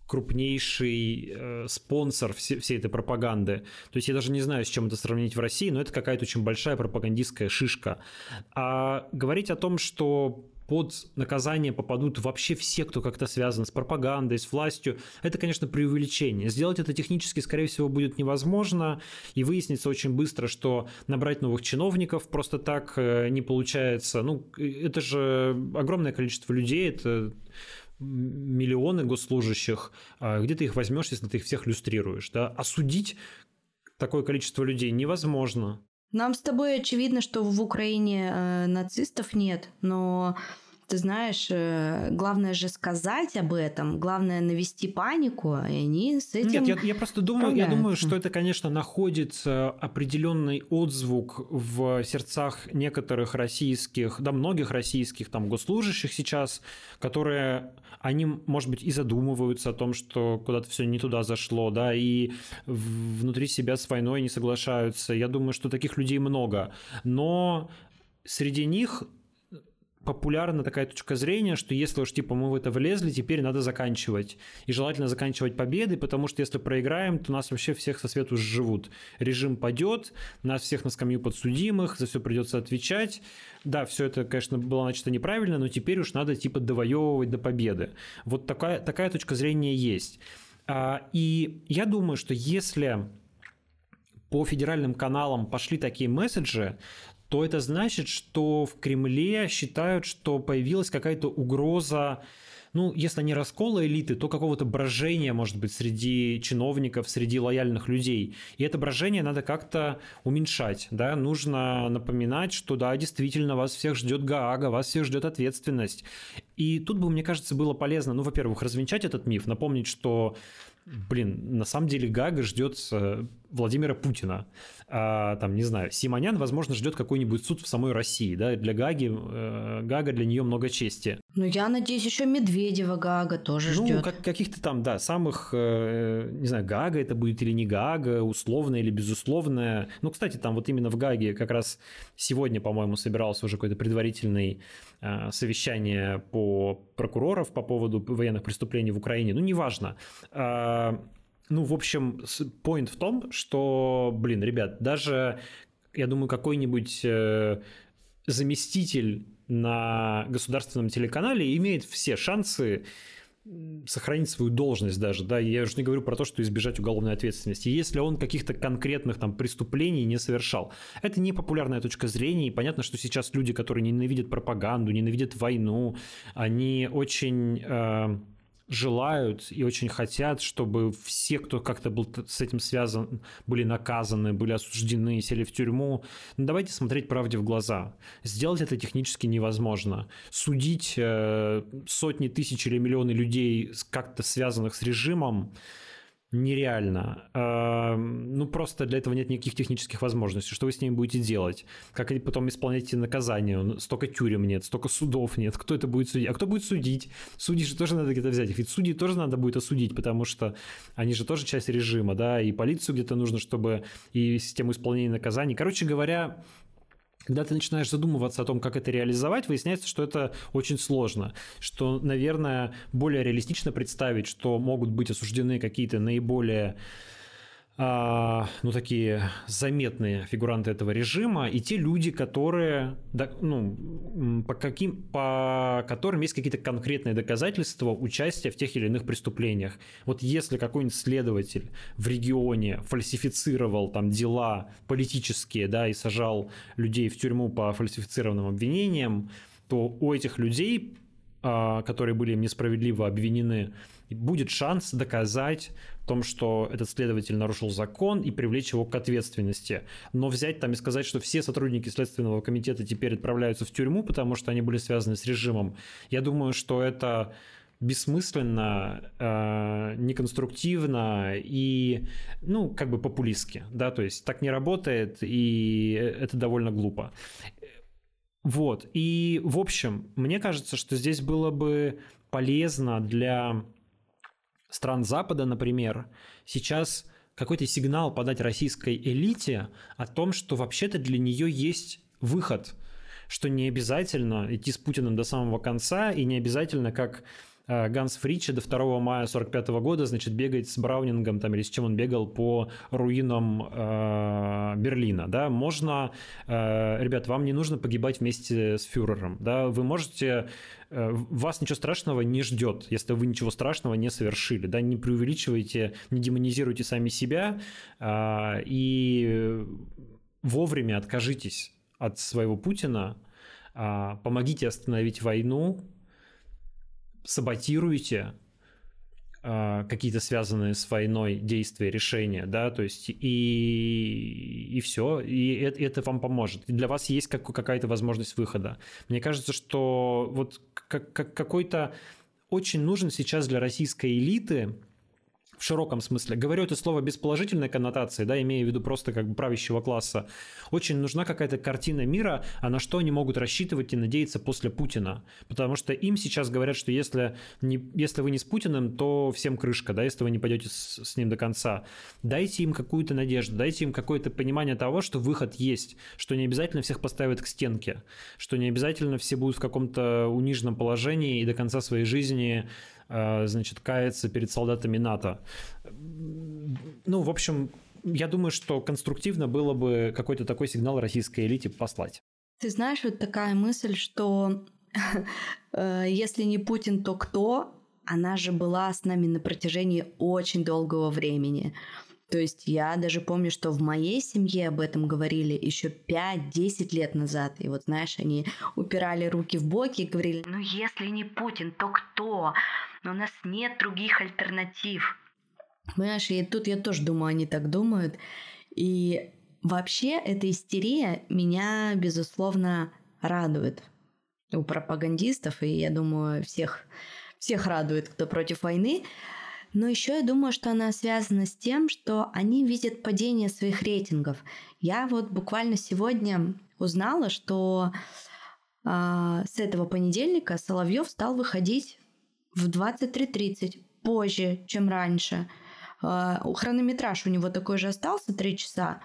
крупнейший э, спонсор все, всей этой пропаганды. То есть я даже не знаю, с чем это сравнить в России, но это какая-то очень большая пропагандистская шишка. А говорить о том, что под наказание попадут вообще все, кто как-то связан с пропагандой, с властью. Это, конечно, преувеличение. Сделать это технически, скорее всего, будет невозможно, и выяснится очень быстро, что набрать новых чиновников просто так э, не получается. Ну, это же огромное количество людей, это миллионы госслужащих. А где ты их возьмешь, если ты их всех люстрируешь? Да? Осудить такое количество людей невозможно. Нам с тобой очевидно, что в Украине э, нацистов нет, но ты знаешь, э, главное же сказать об этом, главное навести панику, и они с этим. Нет, я, я просто думаю, я думаю, что это, конечно, находит определенный отзвук в сердцах некоторых российских, да, многих российских там госслужащих сейчас, которые они, может быть, и задумываются о том, что куда-то все не туда зашло, да, и внутри себя с войной не соглашаются. Я думаю, что таких людей много. Но среди них популярна такая точка зрения, что если уж типа мы в это влезли, теперь надо заканчивать. И желательно заканчивать победой, потому что если проиграем, то нас вообще всех со свету сживут. Режим падет, нас всех на скамью подсудимых, за все придется отвечать. Да, все это, конечно, было начато неправильно, но теперь уж надо типа довоевывать до победы. Вот такая, такая точка зрения есть. А, и я думаю, что если по федеральным каналам пошли такие месседжи, то это значит, что в Кремле считают, что появилась какая-то угроза ну, если не раскола элиты, то какого-то брожения, может быть, среди чиновников, среди лояльных людей. И это брожение надо как-то уменьшать, да, нужно напоминать, что да, действительно, вас всех ждет Гаага, вас всех ждет ответственность. И тут бы, мне кажется, было полезно, ну, во-первых, развенчать этот миф, напомнить, что блин, на самом деле Гага ждет э, Владимира Путина. А, там, не знаю, Симонян, возможно, ждет какой-нибудь суд в самой России. Да? Для Гаги, э, Гага для нее много чести. Ну, я надеюсь, еще Медведева Гага тоже ждет. Ну, как, каких-то там, да, самых, э, не знаю, Гага это будет или не Гага, условная или безусловная. Ну, кстати, там вот именно в Гаге как раз сегодня, по-моему, собирался уже какой-то предварительный э, совещание по прокуроров по поводу военных преступлений в Украине. Ну, неважно. Э, ну, в общем, point в том, что, блин, ребят, даже, я думаю, какой-нибудь э, заместитель на государственном телеканале имеет все шансы сохранить свою должность даже, да, я уже не говорю про то, что избежать уголовной ответственности, если он каких-то конкретных там преступлений не совершал. Это не популярная точка зрения, и понятно, что сейчас люди, которые ненавидят пропаганду, ненавидят войну, они очень... Э, желают и очень хотят, чтобы все, кто как-то был с этим связан, были наказаны, были осуждены, сели в тюрьму. Но ну, давайте смотреть правде в глаза. Сделать это технически невозможно. Судить э, сотни тысяч или миллионы людей, как-то связанных с режимом, нереально. Ну, просто для этого нет никаких технических возможностей. Что вы с ними будете делать? Как они потом исполняете наказание? Столько тюрем нет, столько судов нет. Кто это будет судить? А кто будет судить? Судьи же тоже надо где-то взять. Ведь судьи тоже надо будет осудить, потому что они же тоже часть режима, да, и полицию где-то нужно, чтобы и систему исполнения наказаний. Короче говоря, когда ты начинаешь задумываться о том, как это реализовать, выясняется, что это очень сложно. Что, наверное, более реалистично представить, что могут быть осуждены какие-то наиболее ну, такие заметные фигуранты этого режима, и те люди, которые, ну, по, каким, по которым есть какие-то конкретные доказательства участия в тех или иных преступлениях. Вот если какой-нибудь следователь в регионе фальсифицировал там дела политические, да, и сажал людей в тюрьму по фальсифицированным обвинениям, то у этих людей, а, которые были несправедливо обвинены, будет шанс доказать в том, что этот следователь нарушил закон и привлечь его к ответственности. Но взять там и сказать, что все сотрудники Следственного комитета теперь отправляются в тюрьму, потому что они были связаны с режимом, я думаю, что это бессмысленно, э, неконструктивно и, ну, как бы популистски, да, то есть так не работает, и это довольно глупо. Вот, и, в общем, мне кажется, что здесь было бы полезно для стран Запада, например, сейчас какой-то сигнал подать российской элите о том, что вообще-то для нее есть выход, что не обязательно идти с Путиным до самого конца и не обязательно, как Ганс Фричи до 2 мая 45 года, значит, бегает с Браунингом там, или с чем он бегал по руинам э, Берлина, да, можно, э, ребят, вам не нужно погибать вместе с фюрером, да, вы можете, э, вас ничего страшного не ждет, если вы ничего страшного не совершили, да, не преувеличивайте, не демонизируйте сами себя э, и вовремя откажитесь от своего Путина, э, помогите остановить войну, саботируете а, какие-то связанные с войной действия, решения, да, то есть и, и все, и это, это вам поможет. И для вас есть как, какая-то возможность выхода. Мне кажется, что вот как, как, какой-то очень нужен сейчас для российской элиты в широком смысле. Говорю это слово без положительной коннотации, да, имея в виду просто как бы правящего класса. Очень нужна какая-то картина мира, а на что они могут рассчитывать и надеяться после Путина. Потому что им сейчас говорят, что если, не, если вы не с Путиным, то всем крышка, да, если вы не пойдете с, с ним до конца. Дайте им какую-то надежду, дайте им какое-то понимание того, что выход есть, что не обязательно всех поставят к стенке, что не обязательно все будут в каком-то униженном положении и до конца своей жизни значит, кается перед солдатами НАТО. Ну, в общем, я думаю, что конструктивно было бы какой-то такой сигнал российской элите послать. Ты знаешь, вот такая мысль, что э, если не Путин, то кто? Она же была с нами на протяжении очень долгого времени. То есть я даже помню, что в моей семье об этом говорили еще 5-10 лет назад. И вот, знаешь, они упирали руки в боки и говорили, ну если не Путин, то кто? Но у нас нет других альтернатив. Понимаешь, и тут я тоже думаю, они так думают. И вообще эта истерия меня, безусловно, радует у пропагандистов, и я думаю, всех, всех радует, кто против войны. Но еще я думаю, что она связана с тем, что они видят падение своих рейтингов. Я вот буквально сегодня узнала, что э, с этого понедельника Соловьев стал выходить в 23.30 позже, чем раньше. Э, хронометраж у него такой же остался 3 часа,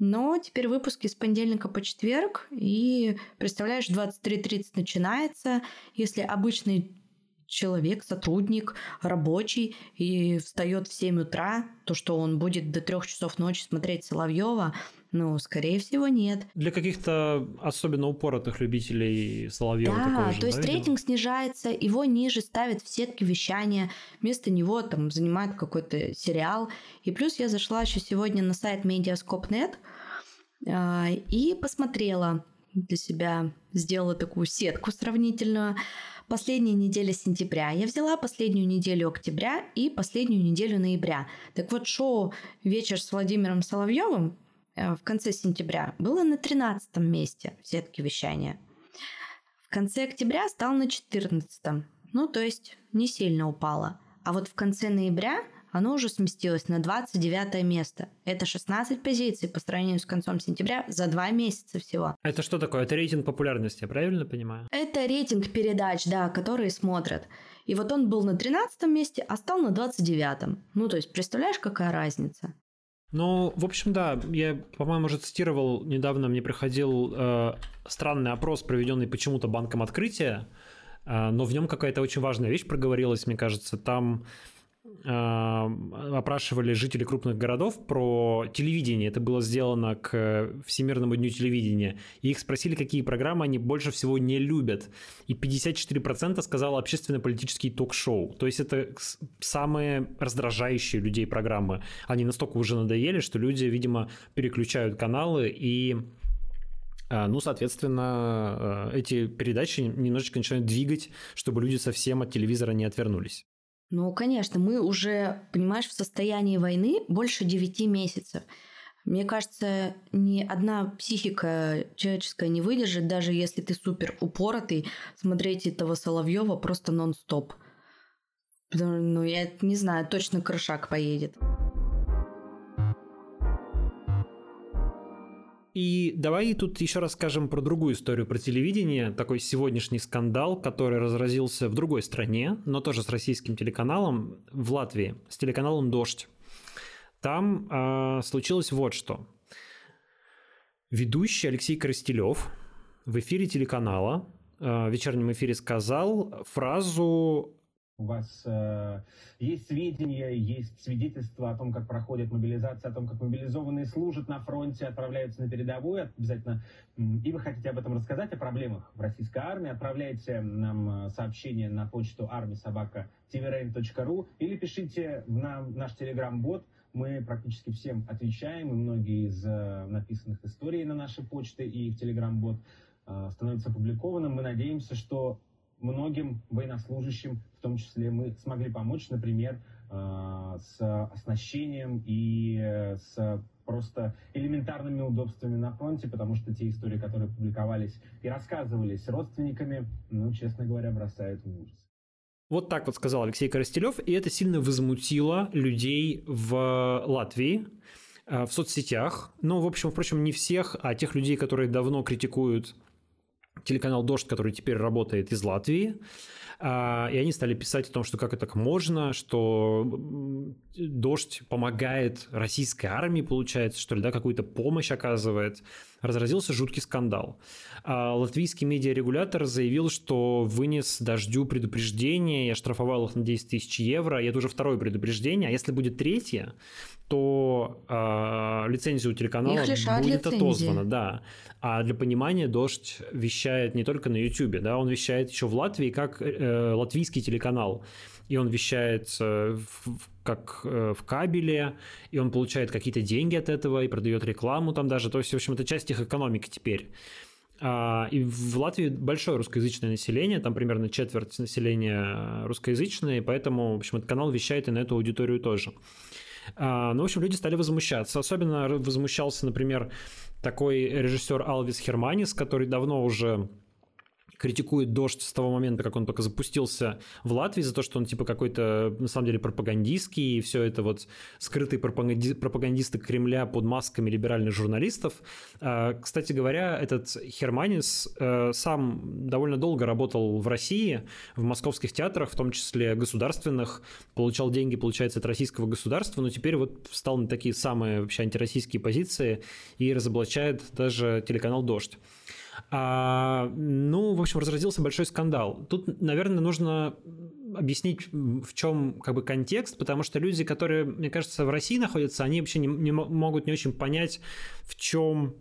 но теперь выпуски с понедельника по четверг, и представляешь, 23.30 начинается. Если обычный человек, сотрудник, рабочий и встает в 7 утра, то что он будет до 3 часов ночи смотреть Соловьева, ну, скорее всего, нет. Для каких-то особенно упоротых любителей Соловьева да, такого же, то есть да, рейтинг снижается, его ниже ставят в сетке вещания, вместо него там занимает какой-то сериал. И плюс я зашла еще сегодня на сайт Mediascope.net а, и посмотрела для себя, сделала такую сетку сравнительную последняя неделя сентября. Я взяла последнюю неделю октября и последнюю неделю ноября. Так вот, шоу «Вечер с Владимиром Соловьевым» э, в конце сентября было на 13 месте в сетке вещания. В конце октября стал на 14 ну, то есть не сильно упало. А вот в конце ноября – оно уже сместилось на 29 место. Это 16 позиций по сравнению с концом сентября за два месяца всего. Это что такое? Это рейтинг популярности, я правильно понимаю? Это рейтинг передач, да, которые смотрят. И вот он был на 13 месте, а стал на 29. Ну, то есть, представляешь, какая разница? Ну, в общем, да, я, по-моему, уже цитировал, недавно мне приходил э, странный опрос, проведенный почему-то банком открытия, э, но в нем какая-то очень важная вещь проговорилась, мне кажется. Там опрашивали жители крупных городов про телевидение. Это было сделано к Всемирному дню телевидения. И их спросили, какие программы они больше всего не любят. И 54% сказало общественно-политические ток-шоу. То есть это самые раздражающие людей программы. Они настолько уже надоели, что люди, видимо, переключают каналы и а, ну, соответственно, э, эти передачи немножечко начинают двигать, чтобы люди совсем от телевизора не отвернулись. Ну, конечно, мы уже, понимаешь, в состоянии войны больше 9 месяцев. Мне кажется, ни одна психика человеческая не выдержит, даже если ты супер упоротый, смотреть этого Соловьева просто нон-стоп. Ну, я не знаю, точно крышак поедет. И давай тут еще расскажем про другую историю про телевидение, такой сегодняшний скандал, который разразился в другой стране, но тоже с российским телеканалом, в Латвии, с телеканалом «Дождь». Там э, случилось вот что. Ведущий Алексей Коростелев в эфире телеканала, э, в вечернем эфире сказал фразу у вас э, есть сведения, есть свидетельства о том, как проходит мобилизация, о том, как мобилизованные служат на фронте, отправляются на передовую, обязательно, и вы хотите об этом рассказать, о проблемах в российской армии, отправляйте нам э, сообщение на почту armisobaka.tvrain.ru или пишите в нам, наш телеграм-бот, мы практически всем отвечаем, и многие из э, написанных историй на нашей почте и в телеграм-бот э, становятся опубликованным. Мы надеемся, что многим военнослужащим, в том числе мы смогли помочь, например, э, с оснащением и э, с просто элементарными удобствами на фронте, потому что те истории, которые публиковались и рассказывались родственниками, ну, честно говоря, бросают в ужас. Вот так вот сказал Алексей Коростелев, и это сильно возмутило людей в Латвии, э, в соцсетях. Ну, в общем, впрочем, не всех, а тех людей, которые давно критикуют телеканал «Дождь», который теперь работает из Латвии. А, и они стали писать о том, что как это так можно, что «Дождь» помогает российской армии, получается, что ли, да, какую-то помощь оказывает. Разразился жуткий скандал. А латвийский медиарегулятор заявил, что вынес «Дождю» предупреждение и оштрафовал их на 10 тысяч евро. И это уже второе предупреждение. А если будет третье, то э, лицензию телеканала будет лицензии. отозвана, да. А для понимания Дождь вещает не только на YouTube, да, он вещает еще в Латвии как э, латвийский телеканал. И он вещает э, в как э, в кабеле, и он получает какие-то деньги от этого и продает рекламу там даже. То есть, в общем, это часть их экономики теперь. А, и в Латвии большое русскоязычное население, там примерно четверть населения русскоязычное, поэтому, в общем, этот канал вещает и на эту аудиторию тоже. А, ну, в общем, люди стали возмущаться. Особенно возмущался, например, такой режиссер Алвис Херманис, который давно уже критикует дождь с того момента, как он только запустился в Латвии, за то, что он типа какой-то, на самом деле, пропагандистский, и все это вот скрытые пропаганди... пропагандисты Кремля под масками либеральных журналистов. А, кстати говоря, этот Херманис э, сам довольно долго работал в России, в московских театрах, в том числе государственных, получал деньги, получается, от российского государства, но теперь вот встал на такие самые вообще антироссийские позиции и разоблачает даже телеканал «Дождь». А, ну, в общем, разразился большой скандал. Тут, наверное, нужно объяснить, в чем как бы контекст, потому что люди, которые, мне кажется, в России находятся, они вообще не, не могут не очень понять, в чем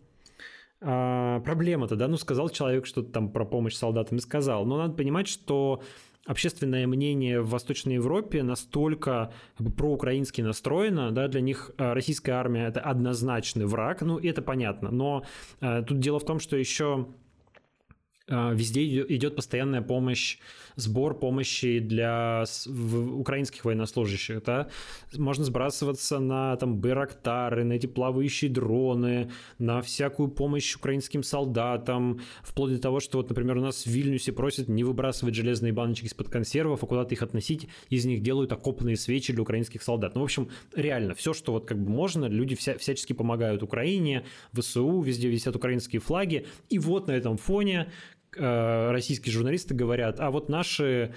а, проблема-то, да, ну, сказал человек что-то там про помощь солдатам и сказал, но надо понимать, что общественное мнение в Восточной Европе настолько как бы, проукраински настроено, да, для них э, российская армия это однозначный враг, ну это понятно, но э, тут дело в том, что еще везде идет постоянная помощь сбор помощи для украинских военнослужащих, да, можно сбрасываться на там Байрактары, на эти плавающие дроны, на всякую помощь украинским солдатам, вплоть до того, что вот, например, у нас в Вильнюсе просят не выбрасывать железные баночки из-под консервов, а куда-то их относить, из них делают окопные свечи для украинских солдат. Ну, в общем, реально, все, что вот как бы можно, люди вся, всячески помогают Украине, ВСУ, везде висят украинские флаги, и вот на этом фоне российские журналисты говорят, а вот наши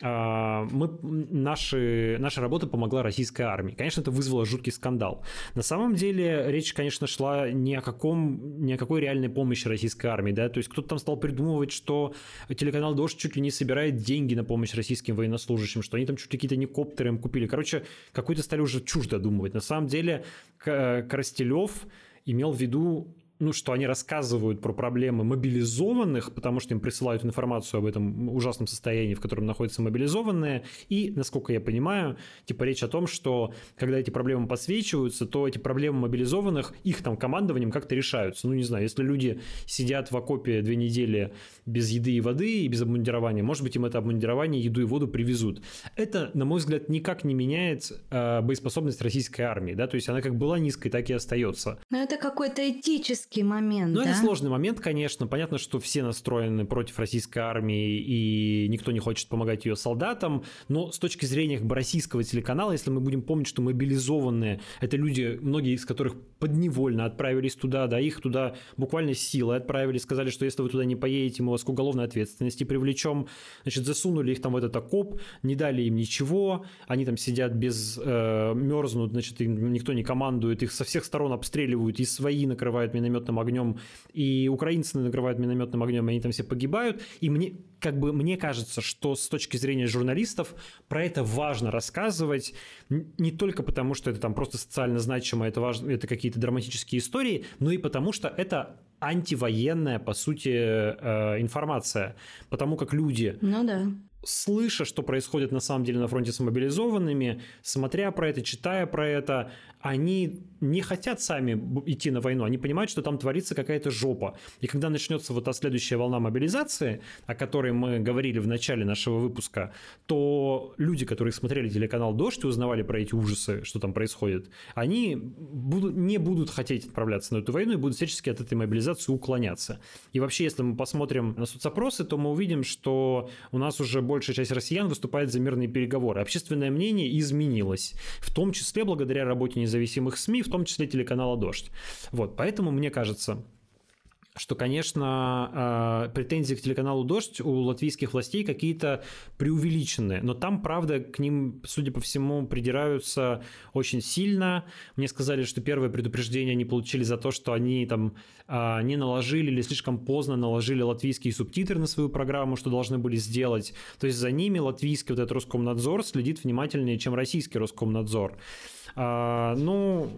а, мы, наши, наша работа помогла российской армии. Конечно, это вызвало жуткий скандал. На самом деле речь, конечно, шла ни о, каком, ни о какой реальной помощи российской армии. Да? То есть кто-то там стал придумывать, что телеканал «Дождь» чуть ли не собирает деньги на помощь российским военнослужащим, что они там чуть ли какие-то не коптеры им купили. Короче, какой-то стали уже чушь додумывать. На самом деле Коростелев имел в виду ну, что они рассказывают про проблемы мобилизованных, потому что им присылают информацию об этом ужасном состоянии, в котором находятся мобилизованные, и, насколько я понимаю, типа речь о том, что когда эти проблемы подсвечиваются, то эти проблемы мобилизованных, их там командованием как-то решаются. Ну, не знаю, если люди сидят в окопе две недели без еды и воды и без обмундирования, может быть, им это обмундирование, еду и воду привезут. Это, на мой взгляд, никак не меняет э, боеспособность российской армии, да, то есть она как была низкой, так и остается. Но это какой-то этический критический момент. Ну, да? это сложный момент, конечно. Понятно, что все настроены против российской армии, и никто не хочет помогать ее солдатам. Но с точки зрения российского телеканала, если мы будем помнить, что мобилизованные это люди, многие из которых подневольно отправились туда, да, их туда буквально силой отправили, сказали, что если вы туда не поедете, мы вас к уголовной ответственности привлечем. Значит, засунули их там в этот окоп, не дали им ничего, они там сидят без э, мерзнут, значит, им никто не командует, их со всех сторон обстреливают, и свои накрывают минометами минометным огнем, и украинцы накрывают минометным огнем, и они там все погибают. И мне, как бы, мне кажется, что с точки зрения журналистов про это важно рассказывать, не только потому, что это там просто социально значимо, это, важно, это какие-то драматические истории, но и потому, что это антивоенная, по сути, э, информация. Потому как люди... Ну да слыша, что происходит на самом деле на фронте с мобилизованными, смотря про это, читая про это, они не хотят сами идти на войну, они понимают, что там творится какая-то жопа. И когда начнется вот та следующая волна мобилизации, о которой мы говорили в начале нашего выпуска, то люди, которые смотрели телеканал «Дождь» и узнавали про эти ужасы, что там происходит, они будут, не будут хотеть отправляться на эту войну и будут всячески от этой мобилизации уклоняться. И вообще, если мы посмотрим на соцопросы, то мы увидим, что у нас уже большая часть россиян выступает за мирные переговоры. Общественное мнение изменилось, в том числе благодаря работе независимых СМИ, в том числе телеканала «Дождь». Вот, поэтому мне кажется, что, конечно, а, претензии к телеканалу «Дождь» у латвийских властей какие-то преувеличенные, но там, правда, к ним, судя по всему, придираются очень сильно. Мне сказали, что первое предупреждение они получили за то, что они там а, не наложили или слишком поздно наложили латвийские субтитры на свою программу, что должны были сделать. То есть за ними латвийский вот этот Роскомнадзор следит внимательнее, чем российский Роскомнадзор. А, ну,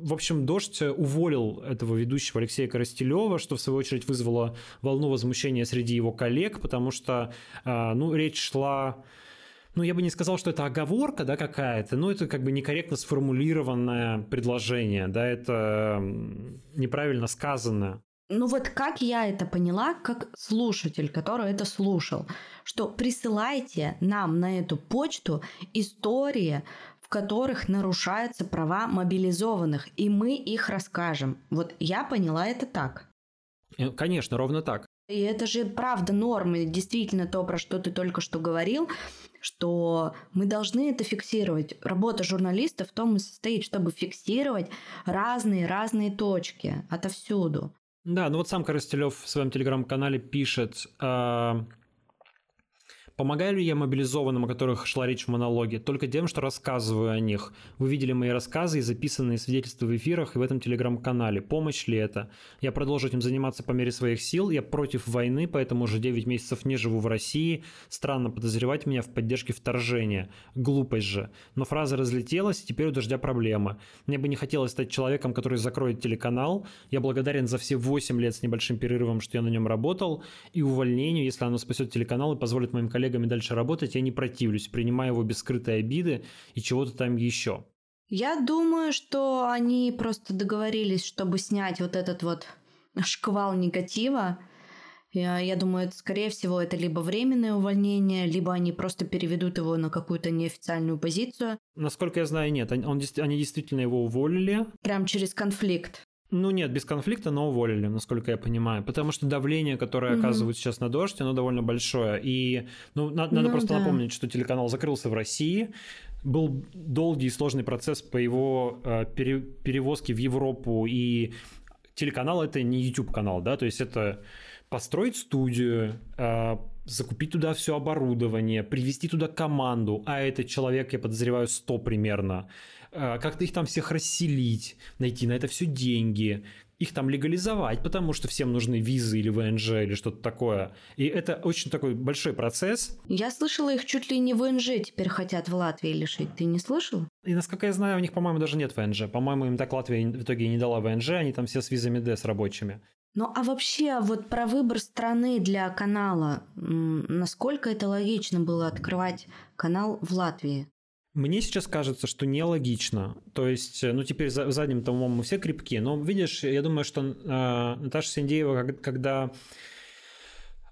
в общем, «Дождь» уволил этого ведущего Алексея Коростелева, что в свою очередь вызвало волну возмущения среди его коллег, потому что, а, ну, речь шла ну, я бы не сказал, что это оговорка, да, какая-то, но это как бы некорректно сформулированное предложение, да, это неправильно сказано. Ну вот как я это поняла, как слушатель, который это слушал, что присылайте нам на эту почту истории, которых нарушаются права мобилизованных, и мы их расскажем. Вот я поняла это так. Э, конечно, ровно так. И это же правда нормы, действительно то, про что ты только что говорил, что мы должны это фиксировать. Работа журналиста в том и состоит, чтобы фиксировать разные-разные точки отовсюду. Да, ну вот сам Коростелев в своем телеграм-канале пишет, э, Помогаю ли я мобилизованным, о которых шла речь в монологе, только тем, что рассказываю о них? Вы видели мои рассказы и записанные свидетельства в эфирах и в этом телеграм-канале. Помощь ли это? Я продолжу этим заниматься по мере своих сил. Я против войны, поэтому уже 9 месяцев не живу в России. Странно подозревать меня в поддержке вторжения. Глупость же. Но фраза разлетелась, и теперь у дождя проблема. Мне бы не хотелось стать человеком, который закроет телеканал. Я благодарен за все 8 лет с небольшим перерывом, что я на нем работал, и увольнению, если оно спасет телеканал и позволит моим коллегам коллегами дальше работать, я не противлюсь, принимаю его без скрытой обиды и чего-то там еще. Я думаю, что они просто договорились, чтобы снять вот этот вот шквал негатива. Я, я думаю, это, скорее всего, это либо временное увольнение, либо они просто переведут его на какую-то неофициальную позицию. Насколько я знаю, нет. Он, они действительно его уволили. Прям через конфликт. Ну нет, без конфликта, но уволили, насколько я понимаю. Потому что давление, которое mm-hmm. оказывают сейчас на дождь, оно довольно большое. И ну, на, надо ну, просто да. напомнить, что телеканал закрылся в России. Был долгий и сложный процесс по его э, пере, перевозке в Европу. И телеканал это не YouTube канал, да, то есть это построить студию, э, закупить туда все оборудование, привести туда команду, а это человек, я подозреваю, 100 примерно как-то их там всех расселить, найти на это все деньги, их там легализовать, потому что всем нужны визы или ВНЖ или что-то такое. И это очень такой большой процесс. Я слышала, их чуть ли не ВНЖ теперь хотят в Латвии лишить. Ты не слышал? И насколько я знаю, у них, по-моему, даже нет ВНЖ. По-моему, им так Латвия в итоге не дала ВНЖ, они там все с визами Д с рабочими. Ну а вообще вот про выбор страны для канала, насколько это логично было открывать канал в Латвии? Мне сейчас кажется, что нелогично. То есть, э, ну, теперь за, задним томом мы все крепки. Но, видишь, я думаю, что э, Наташа Синдеева, когда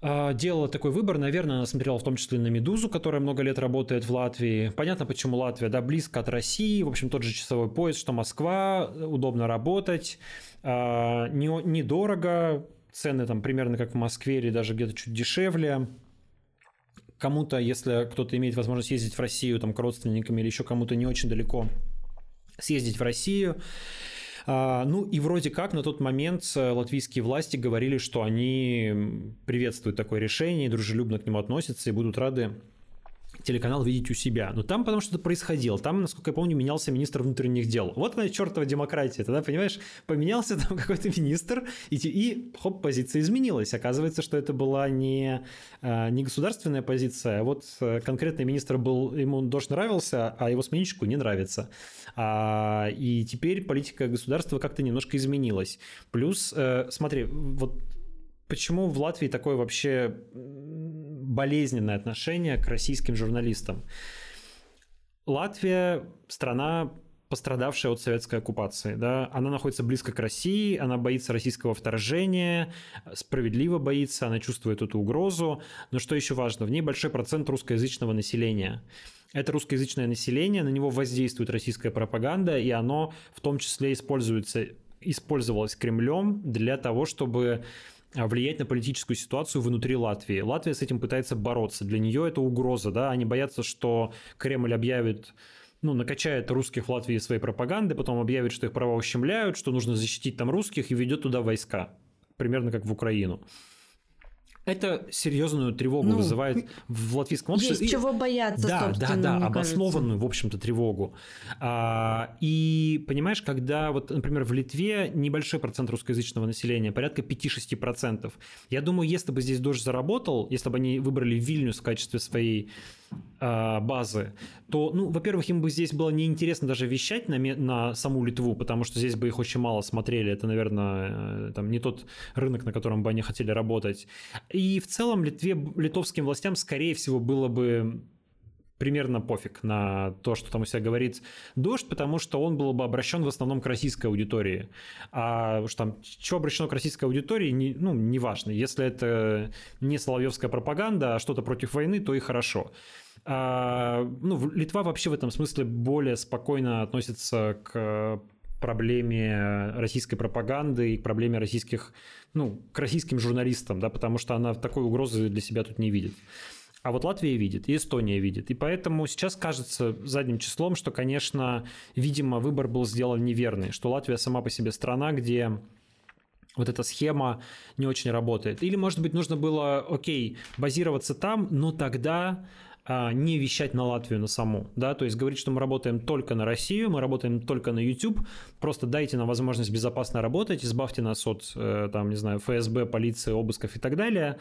э, делала такой выбор, наверное, она смотрела в том числе на «Медузу», которая много лет работает в Латвии. Понятно, почему Латвия, да, близко от России, в общем, тот же часовой пояс, что Москва, удобно работать, э, не, недорого, цены там примерно как в Москве или даже где-то чуть дешевле кому-то, если кто-то имеет возможность ездить в Россию там, к родственникам или еще кому-то не очень далеко, съездить в Россию. А, ну и вроде как на тот момент э, латвийские власти говорили, что они приветствуют такое решение, дружелюбно к нему относятся и будут рады телеканал видеть у себя. Но там потому что это происходило. Там, насколько я помню, менялся министр внутренних дел. Вот она чертова демократия. Тогда, понимаешь, поменялся там какой-то министр, и, и хоп, позиция изменилась. Оказывается, что это была не, а, не государственная позиция, а вот э, конкретный министр был, ему дождь нравился, а его сменщику не нравится. А, и теперь политика государства как-то немножко изменилась. Плюс, э, смотри, вот почему в Латвии такое вообще болезненное отношение к российским журналистам? Латвия страна пострадавшая от советской оккупации. Да? Она находится близко к России, она боится российского вторжения, справедливо боится, она чувствует эту угрозу. Но что еще важно, в ней большой процент русскоязычного населения. Это русскоязычное население, на него воздействует российская пропаганда, и оно в том числе используется, использовалось Кремлем для того, чтобы влиять на политическую ситуацию внутри Латвии. Латвия с этим пытается бороться. Для нее это угроза, да, они боятся, что Кремль объявит ну, накачает русских в Латвии своей пропаганды, потом объявит, что их права ущемляют, что нужно защитить там русских и ведет туда войска. Примерно как в Украину. Это серьезную тревогу ну, вызывает в латвийском обществе. Есть чего бояться, Да, да, да, обоснованную, кажется. в общем-то, тревогу. А, и понимаешь, когда вот, например, в Литве небольшой процент русскоязычного населения, порядка 5-6%. Я думаю, если бы здесь дождь заработал, если бы они выбрали Вильнюс в качестве своей базы, то, ну, во-первых, им бы здесь было неинтересно даже вещать на, на саму Литву, потому что здесь бы их очень мало смотрели. Это, наверное, э, там не тот рынок, на котором бы они хотели работать. И в целом Литве, литовским властям, скорее всего, было бы примерно пофиг на то, что там у себя говорит Дождь, потому что он был бы обращен в основном к российской аудитории. А что там, что обращено к российской аудитории, не, ну, неважно. Если это не соловьевская пропаганда, а что-то против войны, то и хорошо. А, ну, Литва вообще в этом смысле более спокойно относится к проблеме российской пропаганды и к проблеме российских, ну, к российским журналистам, да, потому что она такой угрозы для себя тут не видит. А вот Латвия видит, и Эстония видит. И поэтому сейчас кажется задним числом, что, конечно, видимо, выбор был сделан неверный, что Латвия сама по себе страна, где вот эта схема не очень работает. Или, может быть, нужно было, окей, базироваться там, но тогда не вещать на Латвию на саму, да, то есть говорить, что мы работаем только на Россию, мы работаем только на YouTube, просто дайте нам возможность безопасно работать, избавьте нас от, э, там, не знаю, ФСБ, полиции, обысков и так далее,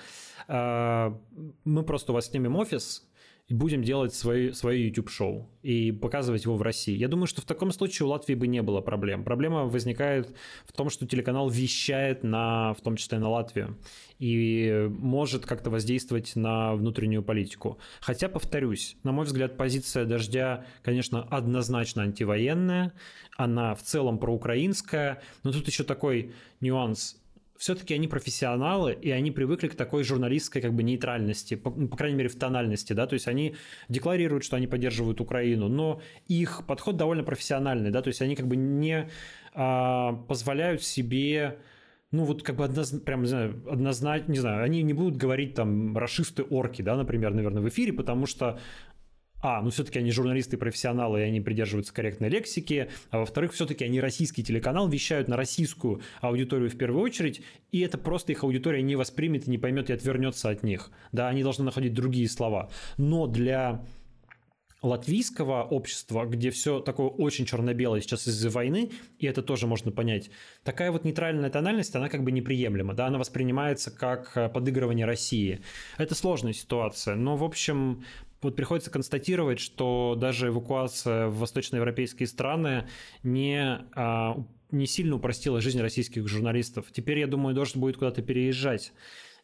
а, мы просто у вас снимем офис, будем делать свой, свое YouTube-шоу и показывать его в России. Я думаю, что в таком случае у Латвии бы не было проблем. Проблема возникает в том, что телеканал вещает на, в том числе на Латвию и может как-то воздействовать на внутреннюю политику. Хотя, повторюсь, на мой взгляд, позиция «Дождя», конечно, однозначно антивоенная, она в целом проукраинская, но тут еще такой нюанс – все-таки они профессионалы, и они привыкли к такой журналистской как бы нейтральности, по, ну, по крайней мере, в тональности, да, то есть они декларируют, что они поддерживают Украину, но их подход довольно профессиональный, да, то есть они как бы не а, позволяют себе ну вот как бы однозначно, прям, не знаю, однозначно, не знаю, они не будут говорить там расисты орки, да, например, наверное, в эфире, потому что а, ну все-таки они журналисты профессионалы, и они придерживаются корректной лексики, а во-вторых, все-таки они российский телеканал, вещают на российскую аудиторию в первую очередь, и это просто их аудитория не воспримет и не поймет и отвернется от них. Да, они должны находить другие слова. Но для латвийского общества, где все такое очень черно-белое сейчас из-за войны, и это тоже можно понять, такая вот нейтральная тональность, она как бы неприемлема, да, она воспринимается как подыгрывание России. Это сложная ситуация, но, в общем, вот приходится констатировать, что даже эвакуация в восточноевропейские страны не, а, не сильно упростила жизнь российских журналистов. Теперь, я думаю, дождь будет куда-то переезжать.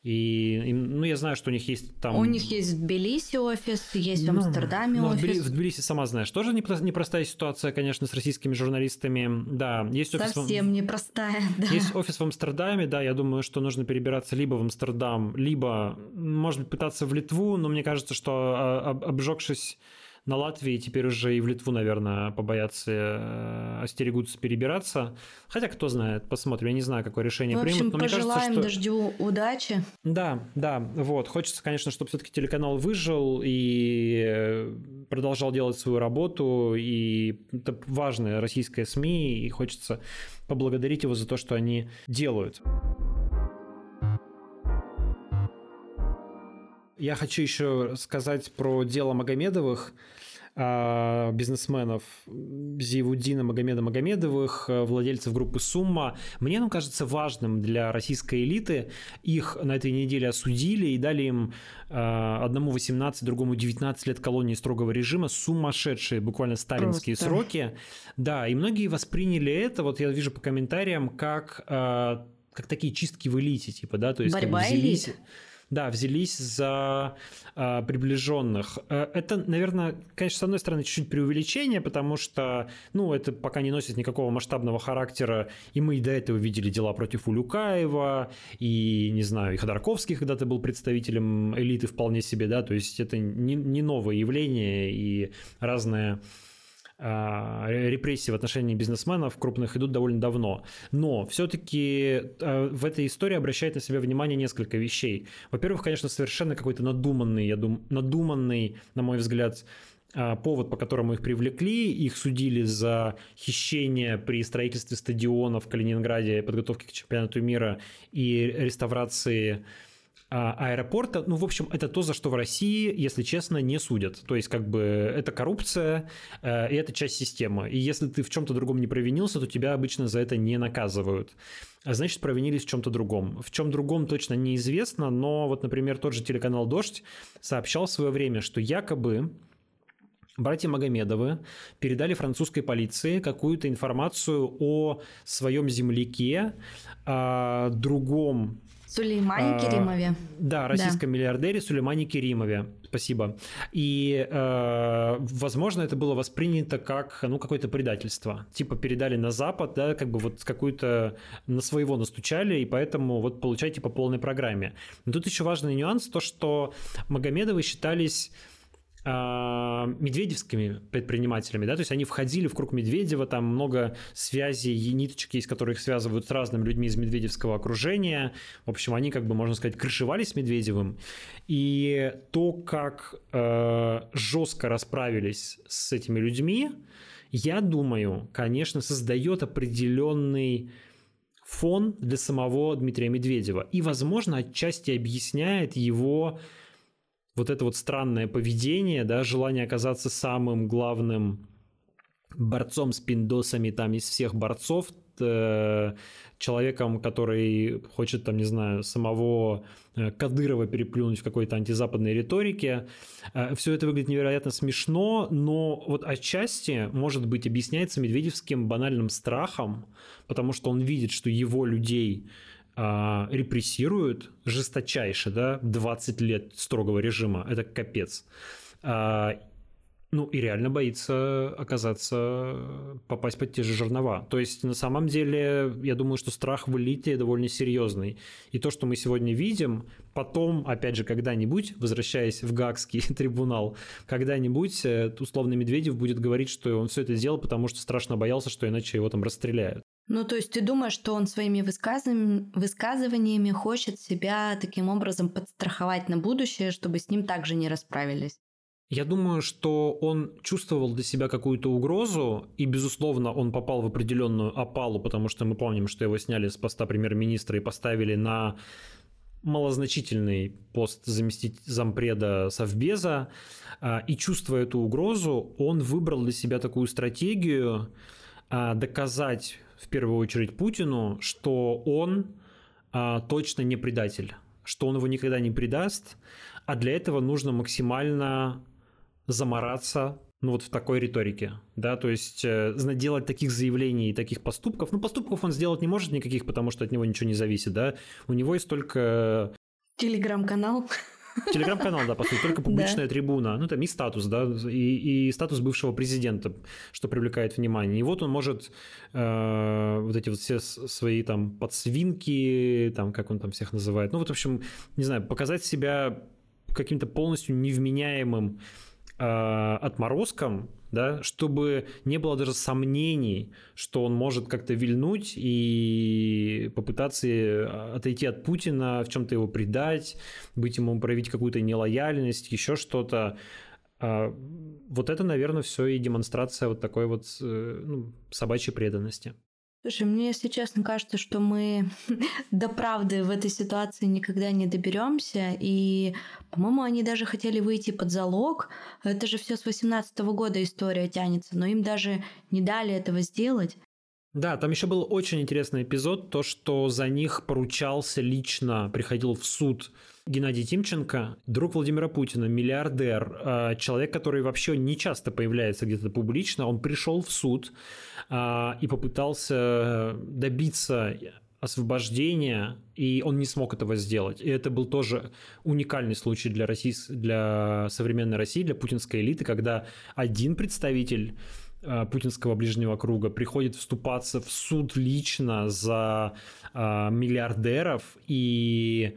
И, и, ну, я знаю, что у них есть там... У них есть в Тбилиси офис, есть в ну, Амстердаме ну, офис. В Тбилиси, сама знаешь, тоже непростая ситуация, конечно, с российскими журналистами. Да, есть офис... Совсем в... непростая, да. Есть офис в Амстердаме, да, я думаю, что нужно перебираться либо в Амстердам, либо, может быть, пытаться в Литву, но мне кажется, что а, обжегшись на Латвии теперь уже и в Литву, наверное, побоятся, э, остерегутся перебираться. Хотя, кто знает, посмотрим. Я не знаю, какое решение в общем, примут. Но пожелаем мне кажется, что... дождю удачи. Да, да, вот. Хочется, конечно, чтобы все-таки телеканал выжил и э, продолжал делать свою работу. И это важная российская СМИ, и хочется поблагодарить его за то, что они делают. Я хочу еще сказать про дело Магомедовых а, бизнесменов Зиевудина Магомеда Магомедовых, э, владельцев группы «Сумма». Мне оно кажется важным для российской элиты. Их на этой неделе осудили и дали им а, одному 18, другому 19 лет колонии строгого режима. Сумасшедшие, буквально сталинские Просто. сроки. Да, и многие восприняли это, вот я вижу по комментариям, как, а, как такие чистки в элите, типа, да, то есть Борьба как взялись... элит да, взялись за э, приближенных. Это, наверное, конечно, с одной стороны, чуть-чуть преувеличение, потому что, ну, это пока не носит никакого масштабного характера, и мы и до этого видели дела против Улюкаева, и, не знаю, и Ходорковский когда-то был представителем элиты вполне себе, да, то есть это не, не новое явление, и разные а, репрессии в отношении бизнесменов крупных идут довольно давно. Но все-таки а, в этой истории обращает на себя внимание несколько вещей. Во-первых, конечно, совершенно какой-то надуманный, я думаю, надуманный, на мой взгляд, а, повод, по которому их привлекли. Их судили за хищение при строительстве стадиона в Калининграде, подготовке к чемпионату мира и реставрации а, аэропорта. Ну, в общем, это то, за что в России, если честно, не судят. То есть, как бы, это коррупция, э, и это часть системы. И если ты в чем-то другом не провинился, то тебя обычно за это не наказывают. А значит, провинились в чем-то другом. В чем другом точно неизвестно, но вот, например, тот же телеканал «Дождь» сообщал в свое время, что якобы Братья Магомедовы передали французской полиции какую-то информацию о своем земляке, о другом Сулеймане а, Керимове. Да, российском да. миллиардере Сулеймане Керимове. Спасибо. И, э, возможно, это было воспринято как, ну, какое-то предательство. Типа передали на Запад, да, как бы вот какую-то на своего настучали, и поэтому вот получайте по полной программе. Но тут еще важный нюанс, то, что Магомедовы считались медведевскими предпринимателями, да, то есть они входили в круг Медведева, там много связей и ниточек есть, которые их связывают с разными людьми из медведевского окружения. В общем, они, как бы, можно сказать, крышевались с Медведевым. И то, как э, жестко расправились с этими людьми, я думаю, конечно, создает определенный фон для самого Дмитрия Медведева. И, возможно, отчасти объясняет его вот это вот странное поведение, да, желание оказаться самым главным борцом с пиндосами там из всех борцов, э, человеком, который хочет, там, не знаю, самого э, Кадырова переплюнуть в какой-то антизападной риторике. Э, Все это выглядит невероятно смешно, но вот отчасти, может быть, объясняется медведевским банальным страхом, потому что он видит, что его людей а, репрессируют жесточайше, да, 20 лет строгого режима, это капец. А, ну и реально боится оказаться, попасть под те же жернова. То есть на самом деле я думаю, что страх в элите довольно серьезный. И то, что мы сегодня видим, потом, опять же, когда-нибудь, возвращаясь в Гагский трибунал, когда-нибудь э, условный Медведев будет говорить, что он все это делал, потому что страшно боялся, что иначе его там расстреляют. Ну, то есть ты думаешь, что он своими высказываниями хочет себя таким образом подстраховать на будущее, чтобы с ним также не расправились? Я думаю, что он чувствовал для себя какую-то угрозу, и, безусловно, он попал в определенную опалу, потому что мы помним, что его сняли с поста премьер-министра и поставили на малозначительный пост заместить зампреда Совбеза, а, и чувствуя эту угрозу, он выбрал для себя такую стратегию а, доказать в первую очередь Путину, что он а, точно не предатель, что он его никогда не предаст, а для этого нужно максимально замораться ну вот в такой риторике, да, то есть э, делать таких заявлений и таких поступков, ну поступков он сделать не может никаких, потому что от него ничего не зависит, да, у него есть только... Телеграм-канал. Телеграм-канал, да, по сути, только публичная да. трибуна, ну, там и статус, да, и, и статус бывшего президента, что привлекает внимание. И вот он может э, вот эти вот все свои там подсвинки, там, как он там всех называет, ну, вот, в общем, не знаю, показать себя каким-то полностью невменяемым э, отморозком, да, чтобы не было даже сомнений, что он может как-то вильнуть и попытаться э, отойти от Путина, в чем-то его предать, быть ему проявить какую-то нелояльность, еще что-то. А, вот это, наверное, все и демонстрация вот такой вот э, ну, собачьей преданности. Слушай, мне, если честно, кажется, что мы до правды в этой ситуации никогда не доберемся. И, по-моему, они даже хотели выйти под залог. Это же все с 18 года история тянется, но им даже не дали этого сделать. Да, там еще был очень интересный эпизод, то, что за них поручался лично, приходил в суд Геннадий Тимченко, друг Владимира Путина, миллиардер, а, человек, который вообще не часто появляется где-то публично, он пришел в суд а, и попытался добиться освобождения, и он не смог этого сделать. И это был тоже уникальный случай для, России, для современной России, для путинской элиты, когда один представитель путинского ближнего круга приходит вступаться в суд лично за миллиардеров и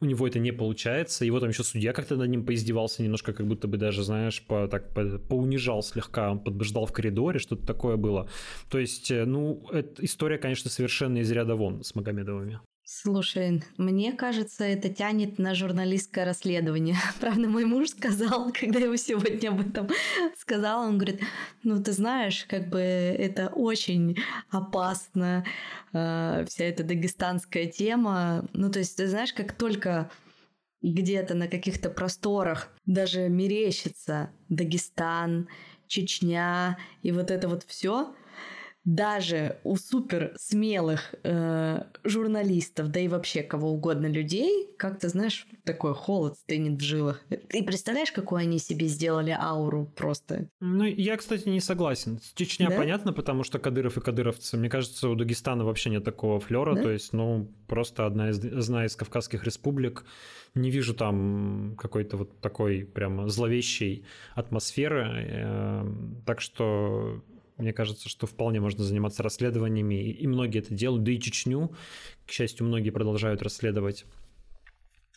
у него это не получается. Его там еще судья как-то над ним поиздевался немножко, как будто бы даже, знаешь, по, так, по, поунижал слегка, он подбеждал в коридоре, что-то такое было. То есть, э, ну, эта история, конечно, совершенно из ряда вон с Магомедовыми. Слушай, мне кажется, это тянет на журналистское расследование. Правда, мой муж сказал, когда я его сегодня об этом сказала, он говорит, ну ты знаешь, как бы это очень опасно, э, вся эта дагестанская тема. Ну то есть, ты знаешь, как только где-то на каких-то просторах даже мерещится Дагестан, Чечня и вот это вот все, даже у супер смелых э, журналистов, да и вообще кого угодно людей, как-то, знаешь, такой холод стынет в жилах. Ты представляешь, какую они себе сделали ауру просто? Ну, я, кстати, не согласен. Чечня Да? понятно, потому что Кадыров и кадыровцы. Мне кажется, у Дагестана вообще нет такого флера. Да? То есть, ну, просто одна из, одна из кавказских республик. Не вижу там какой-то вот такой прямо зловещей атмосферы. Э, Так что мне кажется, что вполне можно заниматься расследованиями, и многие это делают, да и Чечню, к счастью, многие продолжают расследовать.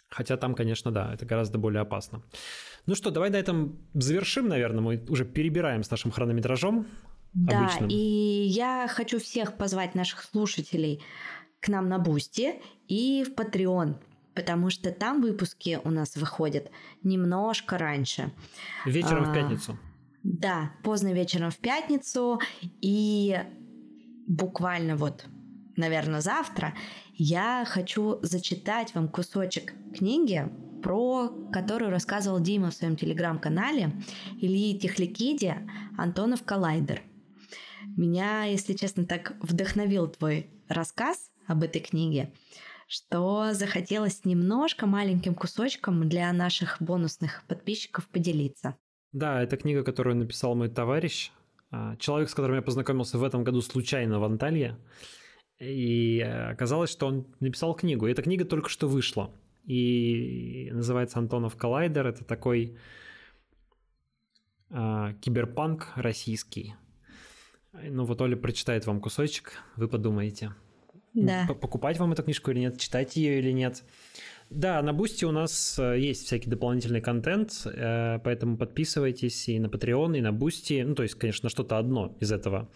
Хотя там, конечно, да, это гораздо более опасно. Ну что, давай на этом завершим, наверное. Мы уже перебираем с нашим хронометражом. Да, обычным. и я хочу всех позвать наших слушателей к нам на Boosty и в Patreon, потому что там выпуски у нас выходят немножко раньше. Вечером в А, пятницу. Да, поздно вечером в пятницу и буквально вот, наверное, завтра я хочу зачитать вам кусочек книги, про которую рассказывал Дима в своем телеграм-канале Ильи Техликиди «Антонов коллайдер». Меня, если честно, так вдохновил твой рассказ об этой книге, что захотелось немножко маленьким кусочком для наших бонусных подписчиков поделиться. Да, это книга, которую написал мой товарищ, а, человек, с которым я познакомился в этом году случайно в Анталье. И э, оказалось, что он написал книгу. И эта книга только что вышла. И называется «Антонов коллайдер». Это такой а, киберпанк российский. Ну вот Оля прочитает вам кусочек, вы подумаете, Да. покупать вам эту книжку или нет, читать ее или нет. Да, на Boosty у нас э, есть всякий дополнительный контент, э, поэтому подписывайтесь и на Patreon, и на Boosty. Ну, то есть, конечно, что-то одно из этого.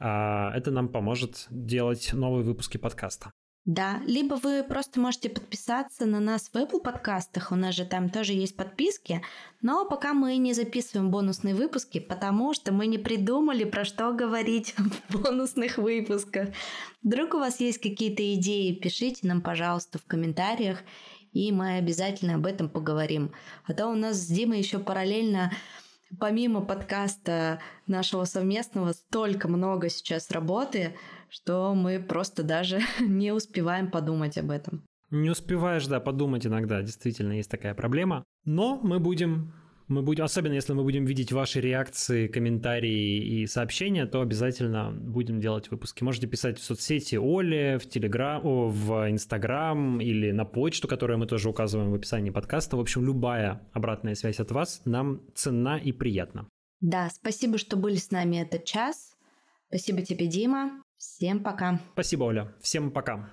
А, Это нам поможет делать новые выпуски подкаста. Да, либо вы просто можете подписаться на нас в Apple подкастах, у нас же там тоже есть подписки, но пока мы не записываем бонусные выпуски, потому что мы не придумали, про что говорить в бонусных выпусках. Вдруг у вас есть какие-то идеи, пишите нам, пожалуйста, в комментариях, и мы обязательно об этом поговорим. А то у нас с Димой еще параллельно помимо подкаста нашего совместного столько много сейчас работы, что мы просто даже не успеваем подумать об этом. Не успеваешь, да, подумать иногда, действительно есть такая проблема. Но мы будем, мы будем, особенно если мы будем видеть ваши реакции, комментарии и сообщения, то обязательно будем делать выпуски. Можете писать в соцсети Оле, в Телеграм, о, в Инстаграм или на почту, которую мы тоже указываем в описании подкаста. В общем, любая обратная связь от вас нам ценна и приятна. Да, спасибо, что были с нами этот час. Спасибо тебе, Дима. Всем пока. Спасибо, Оля. Всем пока.